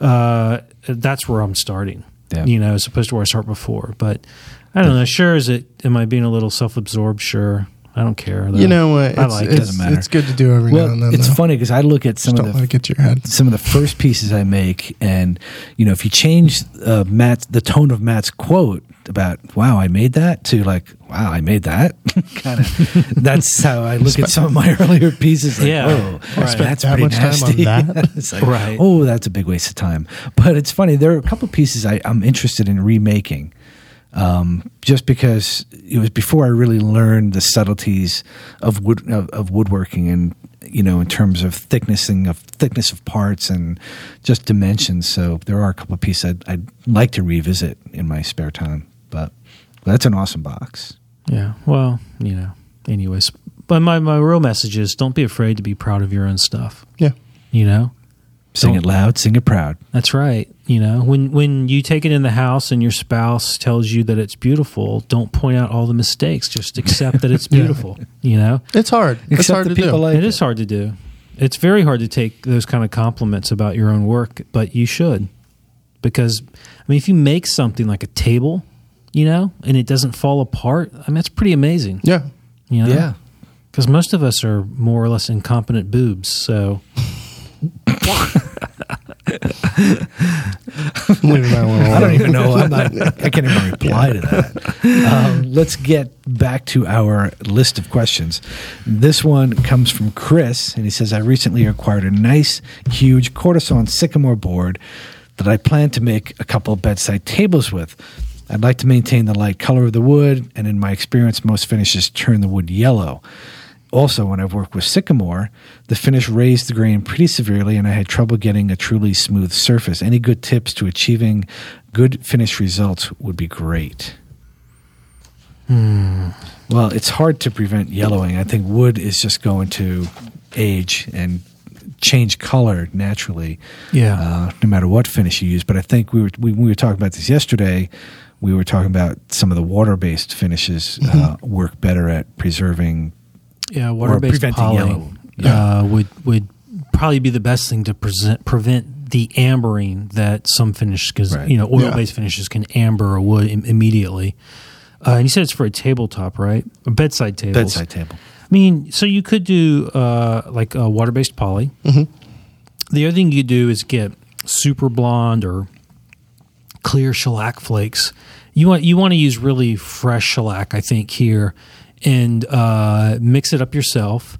uh, that's where I'm starting. Yeah. You know, as opposed to where I start before. But I don't know. Sure, is it? Am I being a little self-absorbed? Sure, I don't care. though. you know what? I It's, like it. it's, Doesn't matter. it's good to do every now Well, and then. it's though. funny because I look at some Just of the get your head. some of the first pieces I make, and you know, if you change uh, Matt's the tone of Matt's quote about "Wow, I made that" to like "Wow, I made that," kind of. That's how I look at some of my earlier pieces. Like, Yeah. "Whoa, Right. that's That pretty much time on nasty." that? it's like, Right. Oh, that's a big waste of time. But it's funny. There are a couple pieces I, I'm interested in remaking. Um, just because it was before I really learned the subtleties of wood of, of woodworking and you know in terms of thicknessing of thickness of parts and just dimensions. So there are a couple of pieces I'd, I'd like to revisit in my spare time. But that's an awesome box. Yeah. Well, you know. Anyways, but my my real message is: don't be afraid to be proud of your own stuff. Yeah. You know. Sing Don't- it loud, sing it proud. That's right. You know, when when you take it in the house and your spouse tells you that it's beautiful, don't point out all the mistakes. Just accept that it's Yeah. beautiful. You know, It's hard. it's Except hard to people do. like it is hard to do. It's very hard to take those kind of compliments about your own work, but you should. Because I mean if you make something like a table, you know, and it doesn't fall apart, I mean that's pretty amazing. yeah. You know? Yeah. Because most of us are more or less incompetent boobs, so Leave that one alone. I don't even know. I'm not. I can't even reply to that. Um, let's get back to our list of questions. This one comes from Chris, and he says, "I recently acquired a nice, huge quartersawn sycamore board that I plan to make a couple of bedside tables with. I'd like to maintain the light color of the wood, and in my experience, most finishes turn the wood yellow." Also, when I've worked with sycamore, the finish raised the grain pretty severely, and I had trouble getting a truly smooth surface. Any good tips to achieving good finish results would be great. Well, it's hard to prevent yellowing. I think wood is just going to age and change color naturally, Yeah. uh, no matter what finish you use. But I think we were we, we were talking about this yesterday. We were talking about some of the water-based finishes uh, work better at preserving Yeah, water-based preventing poly yellow. uh, would would probably be the best thing to present, prevent the ambering that some finishes, because Right. you know oil-based finishes can amber a wood Im- immediately. Uh, and you said it's for a tabletop, right? A bedside table. bedside table. I mean, so you could do uh, like a water-based poly. The other thing you could do is get super blonde or clear shellac flakes. You want you want to use really fresh shellac, I think here, and uh, mix it up yourself.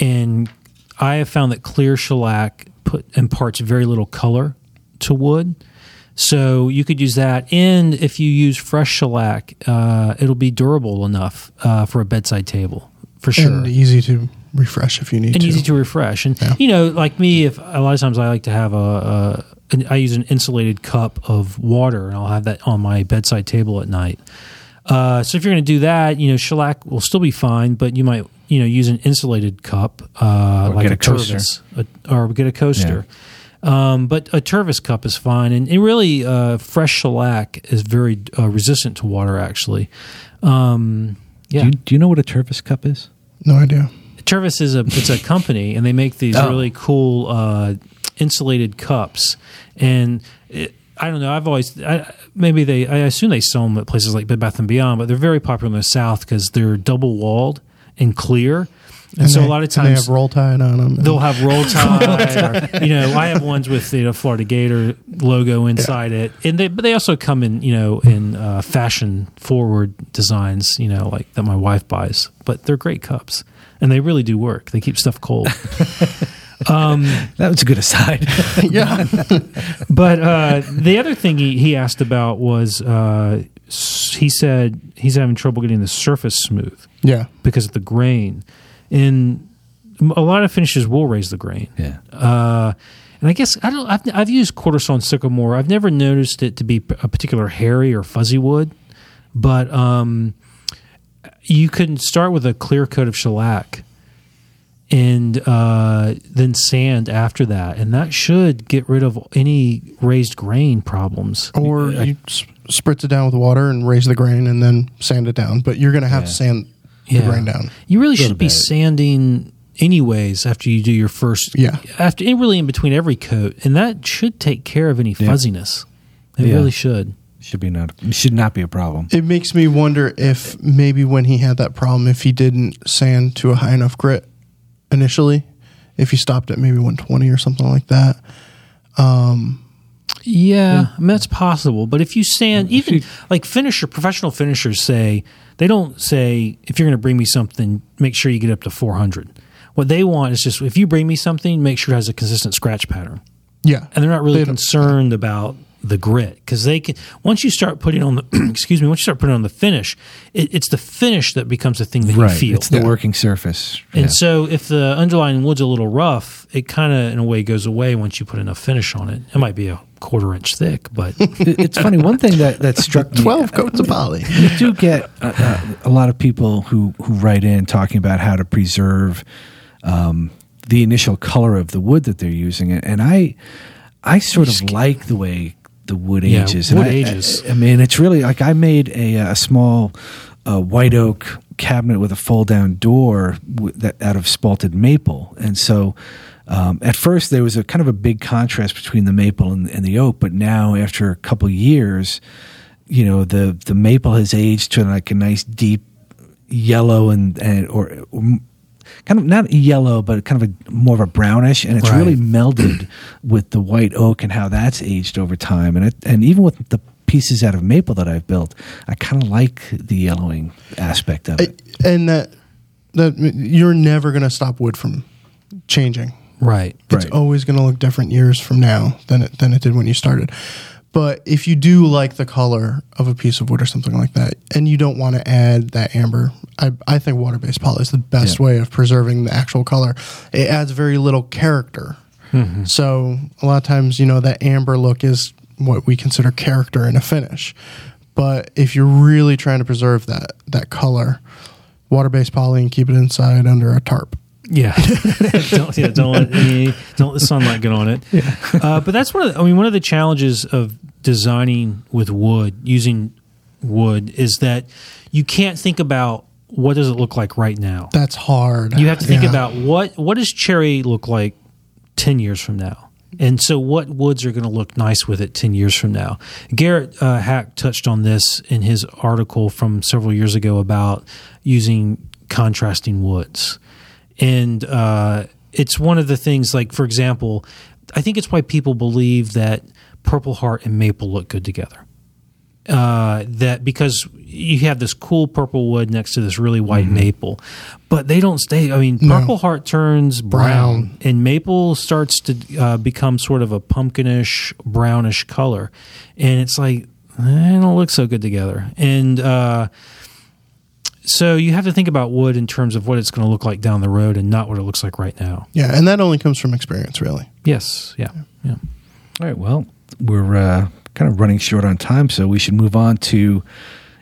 And I have found that clear shellac put imparts very little color to wood. So you could use that, and if you use fresh shellac, uh, it'll be durable enough uh, for a bedside table for sure And easy to refresh if you need and to. easy to refresh. And Yeah. you know, like me, if a lot of times I like to have a, a I use an insulated cup of water, and I'll have that on my bedside table at night. Uh, so if you're going to do that, you know, shellac will still be fine, but you might you know use an insulated cup, uh, Or like get a, a coaster. Tervis, a, or get a coaster. Um, but a Tervis cup is fine, and, and really, uh, fresh shellac is very uh, resistant to water. Actually, um, yeah. Do you, do you know what a Tervis cup is? no idea. Tervis is a it's a company, and they make these Oh. really cool uh, insulated cups. And it, I don't know. I've always I, maybe they I assume they sell them at places like Bed Bath and Beyond, but they're very popular in the South because they're double walled and clear. And, so they- a lot of times they have roll tide on them. they'll have roll tide. or, you know, I have ones with the Florida Gator logo inside it, and they but they also come in you know in uh, fashion forward designs. You know, like that my wife buys, but they're great cups, and they really do work. They keep stuff cold. That was a good aside. yeah. But uh, the other thing he, he asked about was uh, he said he's having trouble getting the surface smooth Yeah. because of the grain. And a lot of finishes will raise the grain. yeah. Uh, and I guess I don't. I've, I've used quartersawn sycamore. I've never noticed it to be a particular hairy or fuzzy wood, but um, you can start with a clear coat of shellac and uh, then sand after that, and that should get rid of any raised grain problems. Or you s- spritz it down with water and raise the grain and then sand it down. But you're going to have to sand the Yeah. grain down. You really should be sanding anyways after you do your first. Yeah. After really in between every coat, and that should take care of any fuzziness. It Yeah. really should. Should be not should not be a problem. It makes me wonder if maybe when he had that problem, if he didn't sand to a high enough grit initially, if you stopped at maybe 120 or something like that. Um, yeah, I mean, that's possible. But if you sand, even like finisher, professional finishers say they don't say if you're going to bring me something, make sure you get up to 400. What they want is just if you bring me something, make sure it has a consistent scratch pattern. Yeah. and they're not really concerned about the grit because they can once you start putting on the excuse me once you start putting on the finish it, it's the finish that becomes the thing that you feel It's the Yeah. working surface. and Yeah. so if the underlying wood's a little rough it kind of in a way goes away once you put enough finish on it it might be a quarter inch thick but it's funny. One thing that, that struck me 12 coats of poly. you do get uh, uh, a lot of people who, who write in talking about how to preserve um, the initial color of the wood that they're using, and I I sort of like the way the wood Yeah, ages. And wood I- ages. I, I mean, it's really like I made a, a small uh, white oak cabinet with a fold down door with, that, out of spalted maple, and so. Um, at first, there was a kind of a big contrast between the maple and, and the oak, but now, after a couple years, you know the the maple has aged to like a nice deep yellow and and or, or kind of not yellow, but kind of a more of a brownish, and it's Right. really melded with the white oak and how that's aged over time. And it, and even with the pieces out of maple that I've built, I kind of like the yellowing aspect of it. and that that you're never going to stop wood from changing. Right. It's Right. always going to look different years from now than it than it did when you started. But if you do like the color of a piece of wood or something like that, and you don't want to add that amber, I, I think water based poly is the best Yeah. way of preserving the actual color. It adds very little character. Mm-hmm. So a lot of times, you know, that amber look is what we consider character in a finish. But if you're really trying to preserve that that color, water based poly and keep it inside under a tarp. Yeah, don't, yeah, don't let any, don't let the sunlight get on it. Uh, but that's one of the, I mean one of the challenges of designing with wood using wood is that you can't think about what does it look like right now. That's hard. You have to think Yeah. about what what does cherry look like ten years from now, and so what woods are going to look nice with it ten years from now. Garrett uh, Hack touched on this in his article from several years ago about using contrasting woods, and uh, it's one of the things. Like for example, I think it's why people believe that Purple Heart and Maple look good together uh, that because you have this cool purple wood next to this really white maple, but they don't stay. I mean, No. purple heart turns brown, Brown. and maple starts to uh, become sort of a pumpkinish brownish color, and it's like they don't look so good together. And uh, so you have to think about wood in terms of what it's going to look like down the road, and not what it looks like right now. Yeah, and that only comes from experience, really. Yes, yeah, yeah. All right. Well, we're uh, kind of running short on time, so we should move on to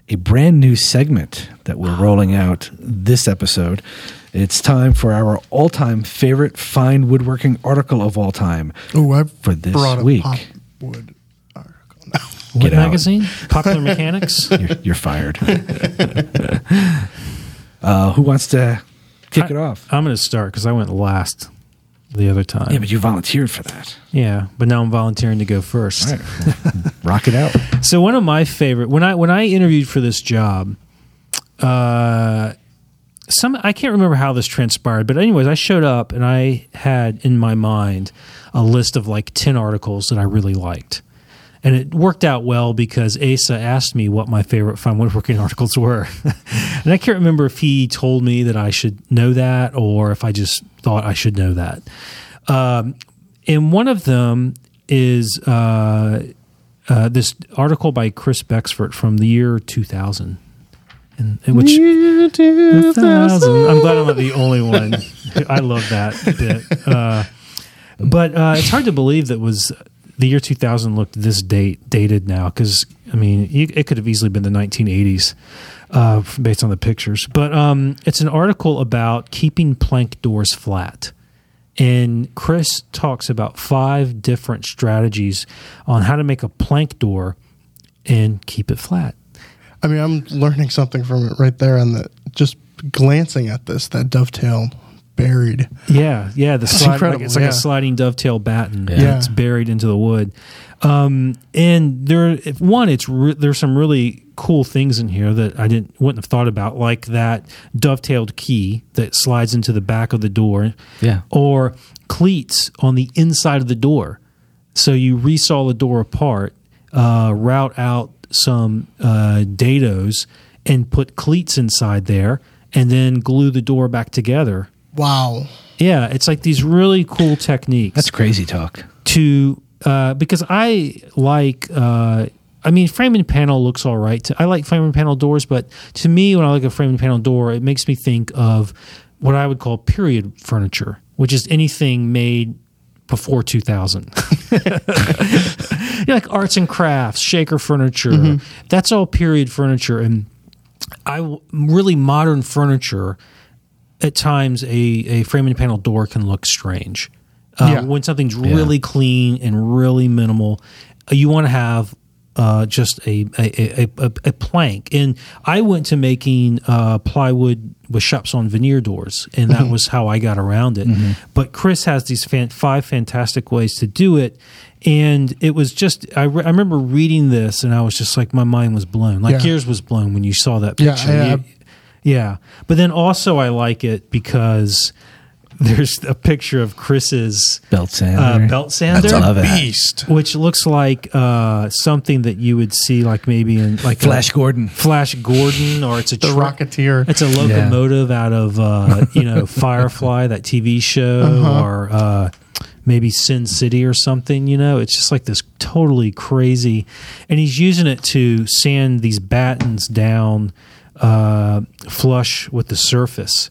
a brand new segment that we're rolling out this episode. It's time for our all time favorite fine woodworking article of all time. Oh, I For this brought a week. pop wood article Get out. magazine, Popular Mechanics. You're, you're fired. uh, who wants to kick it off? I'm going to start because I went last the other time. Yeah, but you volunteered for that. Yeah, but now I'm volunteering to go first. Right. Rock it out. So one of my favorite when I when I interviewed for this job, uh, some I can't remember how this transpired, but anyways, I showed up and I had in my mind a list of like ten articles that I really liked. And it worked out well because Asa asked me what my favorite fine woodworking articles were. and I can't remember if he told me that I should know that or if I just thought I should know that. Um, and one of them is uh, uh, this article by Chris Becksvoort from the year 2000. In, in which 2000. I'm glad I'm not the only one. I love that bit. Uh, but uh, it's hard to believe that was the year 2000 looked this date dated now because I mean it could have easily been the 1980s uh, based on the pictures. But um, it's an article about keeping plank doors flat. And Chris talks about five different strategies on how to make a plank door and keep it flat. I mean, I'm learning something from it right there on the just glancing at this that dovetail buried. Yeah, yeah. The slide, like, it's like yeah. a sliding dovetail batten. Yeah. Yeah. It's buried into the wood. Um, and there, if one, it's re- there's some really cool things in here that I didn't wouldn't have thought about, like that dovetailed key that slides into the back of the door. Yeah. Or cleats on the inside of the door. So you resaw the door apart, uh, route out some uh, dados, and put cleats inside there, and then glue the door back together. Wow. Yeah, it's like these really cool techniques That's crazy talk. to uh, because I like. Uh, I mean, frame and panel looks all right. I like frame and panel doors, but to me, when I look at frame and panel door, it makes me think of what I would call period furniture, which is anything made before 2000. Like arts and crafts, shaker furniture. That's all period furniture, and I really modern furniture. At times, a, a frame and panel door can look strange. Uh, Yeah. When something's really clean and really minimal, uh, you want to have uh, just a a, a, a a plank. And I went to making uh, plywood with shop-sawn veneer doors, and that was how I got around it. But Chris has these fan- five fantastic ways to do it. And it was just, I, re- I remember reading this and I was just like, my mind was blown. Like Yeah. yours was blown when you saw that Yeah, picture. I- You- I- Yeah, but then also I like it because there's a picture of Chris's Belt uh, sander. belt sander, That's a love it. beast. which looks like uh, something that you would see like maybe in like a- Flash Gordon. Flash Gordon, or it's a The truck. Rocketeer. It's a locomotive out of uh, you know Firefly, that TV show, or uh, maybe Sin City or something. You know, it's just like this totally crazy, and he's using it to sand these battens down uh, flush with the surface.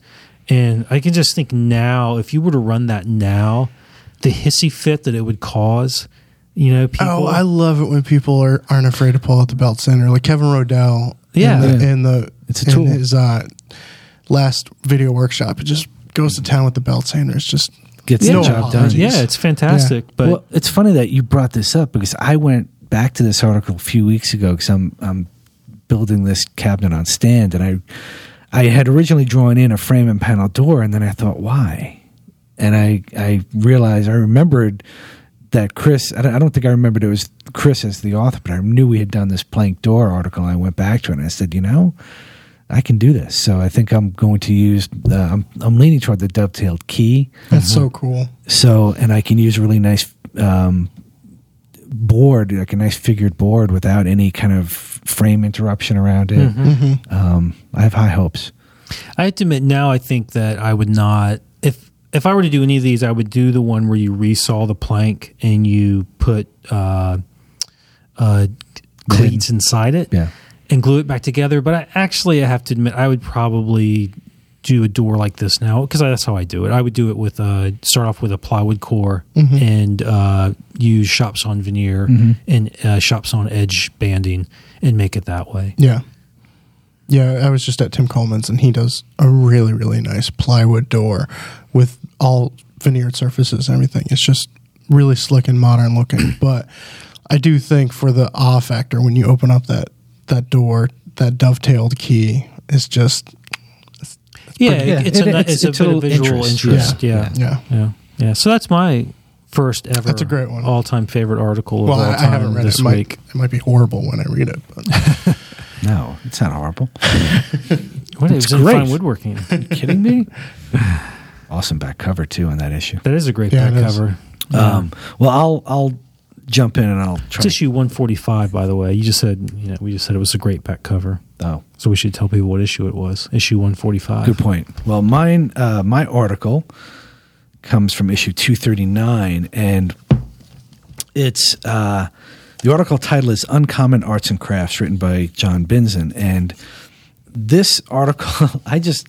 And I can just think now, if you were to run that now, the hissy fit that it would cause. You know, people. Oh, I love it when people are, aren't afraid to pull out the belt sander, like Kevin Rodel. Yeah. in the, Yeah. in the It's a in tool. his uh, last video workshop, it just goes to town with the belt sander. It's just Gets No the job done. yeah, it's fantastic. But well, it's funny that you brought this up because I went back to this article a few weeks ago because I'm I'm building this cabinet on stand, and I I had originally drawn in a frame and panel door, and then I thought, why? And I I realized I remembered that Chris. I don't, I don't think I remembered it was Chris as the author, but I knew we had done this plank door article. And I went back to it and I said, you know. I can do this, so I think I'm going to use. The, I'm I'm leaning toward the dovetailed key. that's so cool. So, and I can use really nice um, board, like a nice figured board without any kind of frame interruption around it. Mm-hmm. Um, I have high hopes. I have to admit now I think that I would not if if I were to do any of these I would do the one where you resaw the plank and you put uh, uh, cleats inside it Yeah. and glue it back together. But I, actually I have to admit I would probably do a door like this now because that's how I do it. I would do it with a start off with a plywood core and uh, use shop-sawn veneer and uh, shop-sawn edge banding and make it that way. Yeah. Yeah, I was just at Tim Coleman's and he does a really, really nice plywood door with all veneered surfaces and everything. It's just really slick and modern looking. but I do think for the awe factor when you open up that that door, that dovetailed key is just Yeah, pretty- yeah, it's, it- a, it's- it's, a it's a bit of visual interest, interest. yeah. Yeah. yeah. yeah, yeah, So that's my first ever. That's a great one. All-time favorite article Well, of all I, I time haven't read this it. It might, it might be horrible when I read it, but No, it's not horrible. What it It's was in great. fine woodworking. Are you kidding me? awesome back cover too on that issue. that is a great Yeah, back cover. Um, well, I'll I'll jump in and I'll It's try. issue 145, by the way. You just said, you know, we just said it was a great back cover. Oh, So we should tell people what issue it was. Issue 145. Good point. Well, mine, uh, my article comes from issue 239, and it's uh, the article title is "Uncommon Arts and Crafts," written by John Binzen, and this article, I just,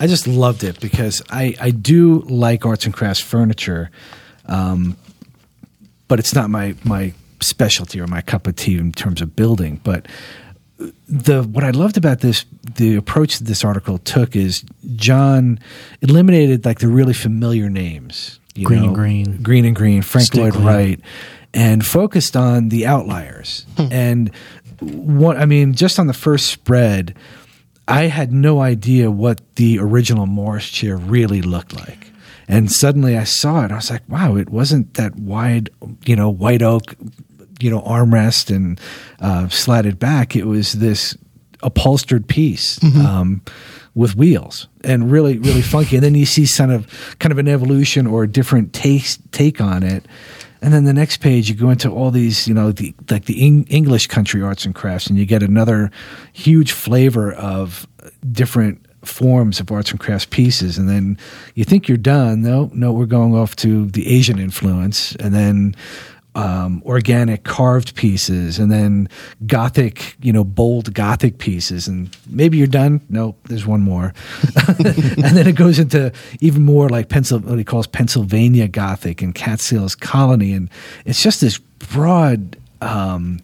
I just loved it because I, I do like arts and crafts furniture, um, but it's not my my specialty or my cup of tea in terms of building, but the what I loved about this the approach that this article took is John eliminated like the really familiar names, you Greene know, and Greene. Greene and Greene, Frank Lloyd Stickley. Wright, and focused on the outliers. Hmm. And what I mean, just on the first spread, I had no idea what the original Morris chair really looked like. And suddenly I saw it. I was like, wow, it wasn't that wide, you know, white oak, you know, armrest and uh, slatted back. It was this upholstered piece um, with wheels and really, really funky. And then you see kind of kind of an evolution or a different taste take on it. And then the next page, you go into all these, you know, the, like the Eng- English country arts and crafts, and you get another huge flavor of different forms of arts and crafts pieces. And then you think you're done. No, no, we're going off to the Asian influence, and then um, organic carved pieces, and then Gothic, you know, bold Gothic pieces. And maybe you're done. No, there's one more. and then it goes into even more like Pencil, what he calls Pennsylvania Gothic and Catskills Colony, and it's just this broad um,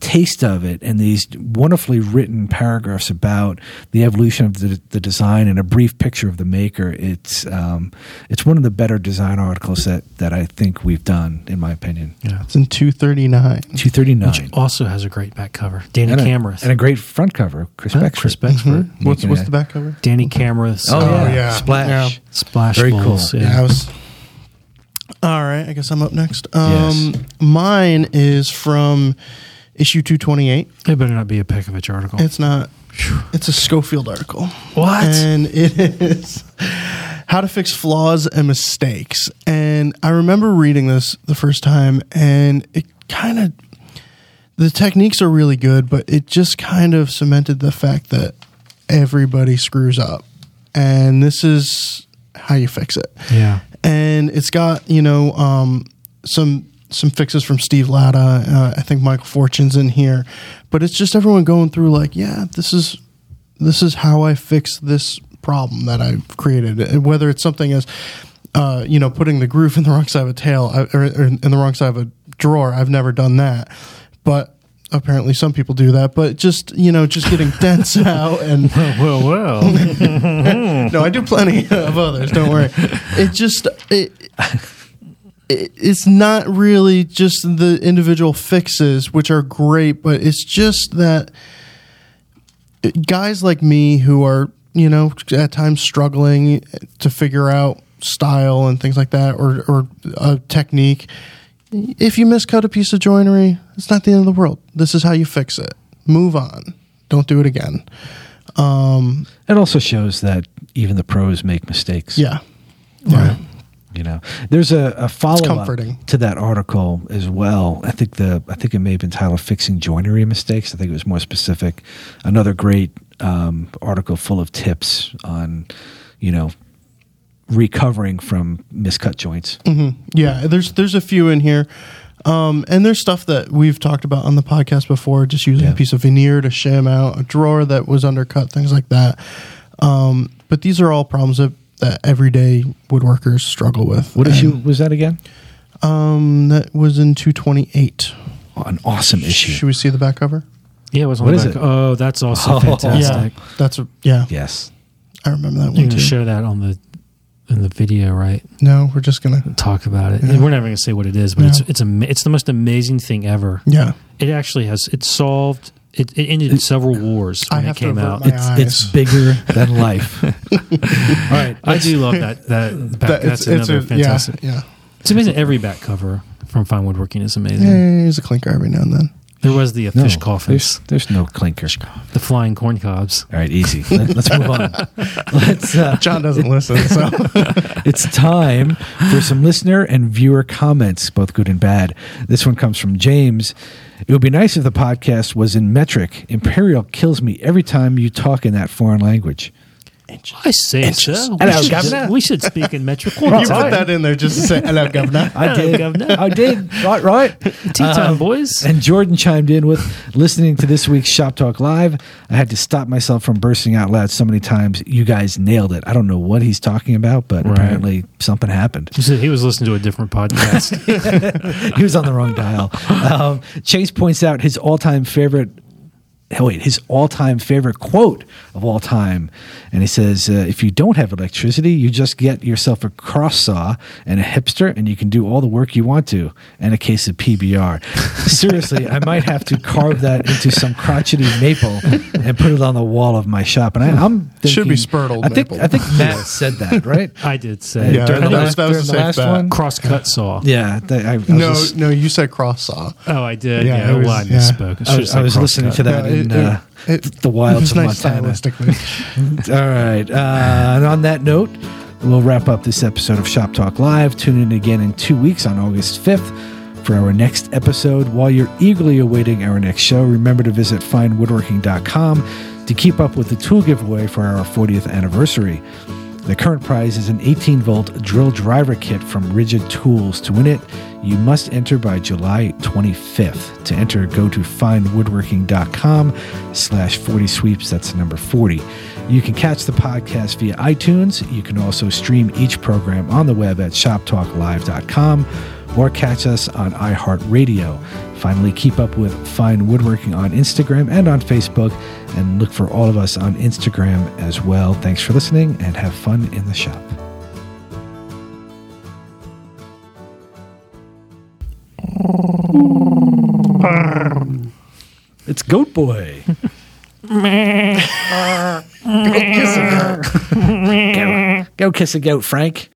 taste of it, and these wonderfully written paragraphs about the evolution of the, the design and a brief picture of the maker. It's um, it's one of the better design articles that that I think we've done, in my opinion. Yeah. it's in 239. Two thirty Which also has a great back cover. Danny And a, Camerath. and a great front cover, Chris Huh? Becksvoort. Chris Becksvoort. What's Making what's a- the back cover? Danny Camerath's Oh, uh, yeah. yeah. Splash. Yeah. Splash Very Balls. cool. Yeah. Yeah, I was. All right, I guess I'm up next. Um, Yes. Mine is from issue 228. It better not be a Pekovich article. It's not. It's a Schofield article. What? And it is how to fix flaws and mistakes. And I remember reading this the first time, and it kind of the techniques are really good, but it just kind of cemented the fact that everybody screws up, and this is how you fix it yeah. and it's got you know um, some some fixes from Steve Latta. Uh, I think Michael Fortune's in here, but it's just everyone going through like, yeah, this is this is how I fix this problem that I've created. And Whether it's something as uh, you know, putting the groove in the wrong side of a tail or, or in the wrong side of a drawer. I've never done that, but apparently some people do that. But just you know, just getting dents out and Well, well. no, I do plenty of others. Don't worry. It just it it's not really just the individual fixes, which are great, but it's just that guys like me who are you know at times struggling to figure out style and things like that, or or a technique. If you miscut a piece of joinery, it's not the end of the world. This is how you fix it. Move on. Don't do it again. Um, it also shows that even the pros make mistakes. Yeah. Yeah. You know, there's a, a follow up to that article as well. I think the I think it may have been titled "Fixing Joinery Mistakes." I think it was more specific. Another great um, article full of tips on, you know, recovering from miscut joints. Yeah, there's there's a few in here. Um, and there's stuff that we've talked about on the podcast before, just using Yeah. a piece of veneer to shim out a drawer that was undercut, things like that. Um, but these are all problems that, that everyday woodworkers struggle with. What issue was that again? Um, that was in 228. Oh, an awesome issue. Should we see the back cover? Yeah, it was on What the is back. it? Oh, that's also Oh. fantastic. Yeah, that's a, yeah. Yes. I remember that You're one going too. to show that on the in the video, right? no, we're just gonna. Talk about it. Yeah. We're never going to say what it is, but No. it's it's ama- it's the most amazing thing ever. Yeah, It actually has it solved. It, it ended in several wars I when it have to came avert out. my- It's eyes. it's bigger than life. All right. I do love that. That back, That- that's another a- fantastic. Yeah, It's amazing. Every back cover from Fine Woodworking is amazing. yeah. yeah there's a clinker every now and then. There was the uh, No, fish coffins, There's, there's no clinker. the flying corn cobs. All right, easy. Let, us move on. Let's. Uh, John doesn't listen, so it's time for some listener and viewer comments, both good and bad. This one comes from James. It would be nice if the podcast was in metric. Imperial kills me every time you talk in that foreign language. I say so. We Hello, should, Governor. we should speak in metrical you the put time. that in there just to say hello, governor. I Hello, did. Governor. I did. Right, right. Tea time, boys. And Jordan chimed in with listening to this week's Shop Talk Live. I had to stop myself from bursting out loud so many times. You guys nailed it. I don't know what he's talking about, but Right. apparently something happened. He said he was listening to a different podcast. he was on the wrong dial. Um, Chase points out his all-time favorite. Oh wait, his all-time favorite quote of all time, and he says, uh, "If you don't have electricity, you just get yourself a cross saw and a hipster, and you can do all the work you want to, and a case of PBR." Seriously, I might have to carve that into some crotchety maple and put it on the wall of my shop. And I, I'm thinking, Should be spalted I think maple. I think Matt said that right. I did say Yeah, during that the was- last, that was during a the last bet. one. cross cut saw. Yeah, th- I, I No, just- no, you said cross saw. Oh, I did. Yeah, Yeah, it was- well, I yeah. I was, I was listening to that No, in it- uh, it- the wilds of nice Montana. stylistically. All right. Uh, and on that note, we'll wrap up this episode of Shop Talk Live. Tune in again in two weeks on August 5th for our next episode. While you're eagerly awaiting our next show, remember to visit finewoodworking.com to keep up with the tool giveaway for our 40th anniversary. The current prize is an 18 volt drill driver kit from Ridgid Tools. To win it, you must enter by July 25th. To enter, go to finewoodworking.com slash 40 sweeps. That's number 40. You can catch the podcast via iTunes. You can also stream each program on the web at shoptalklive.com or catch us on iHeartRadio. Finally, keep up with Fine Woodworking on Instagram and on Facebook, and look for all of us on Instagram as well. Thanks for listening and have fun in the shop. It's Goat Boy. go, kiss a goat. go kiss a goat, Frank.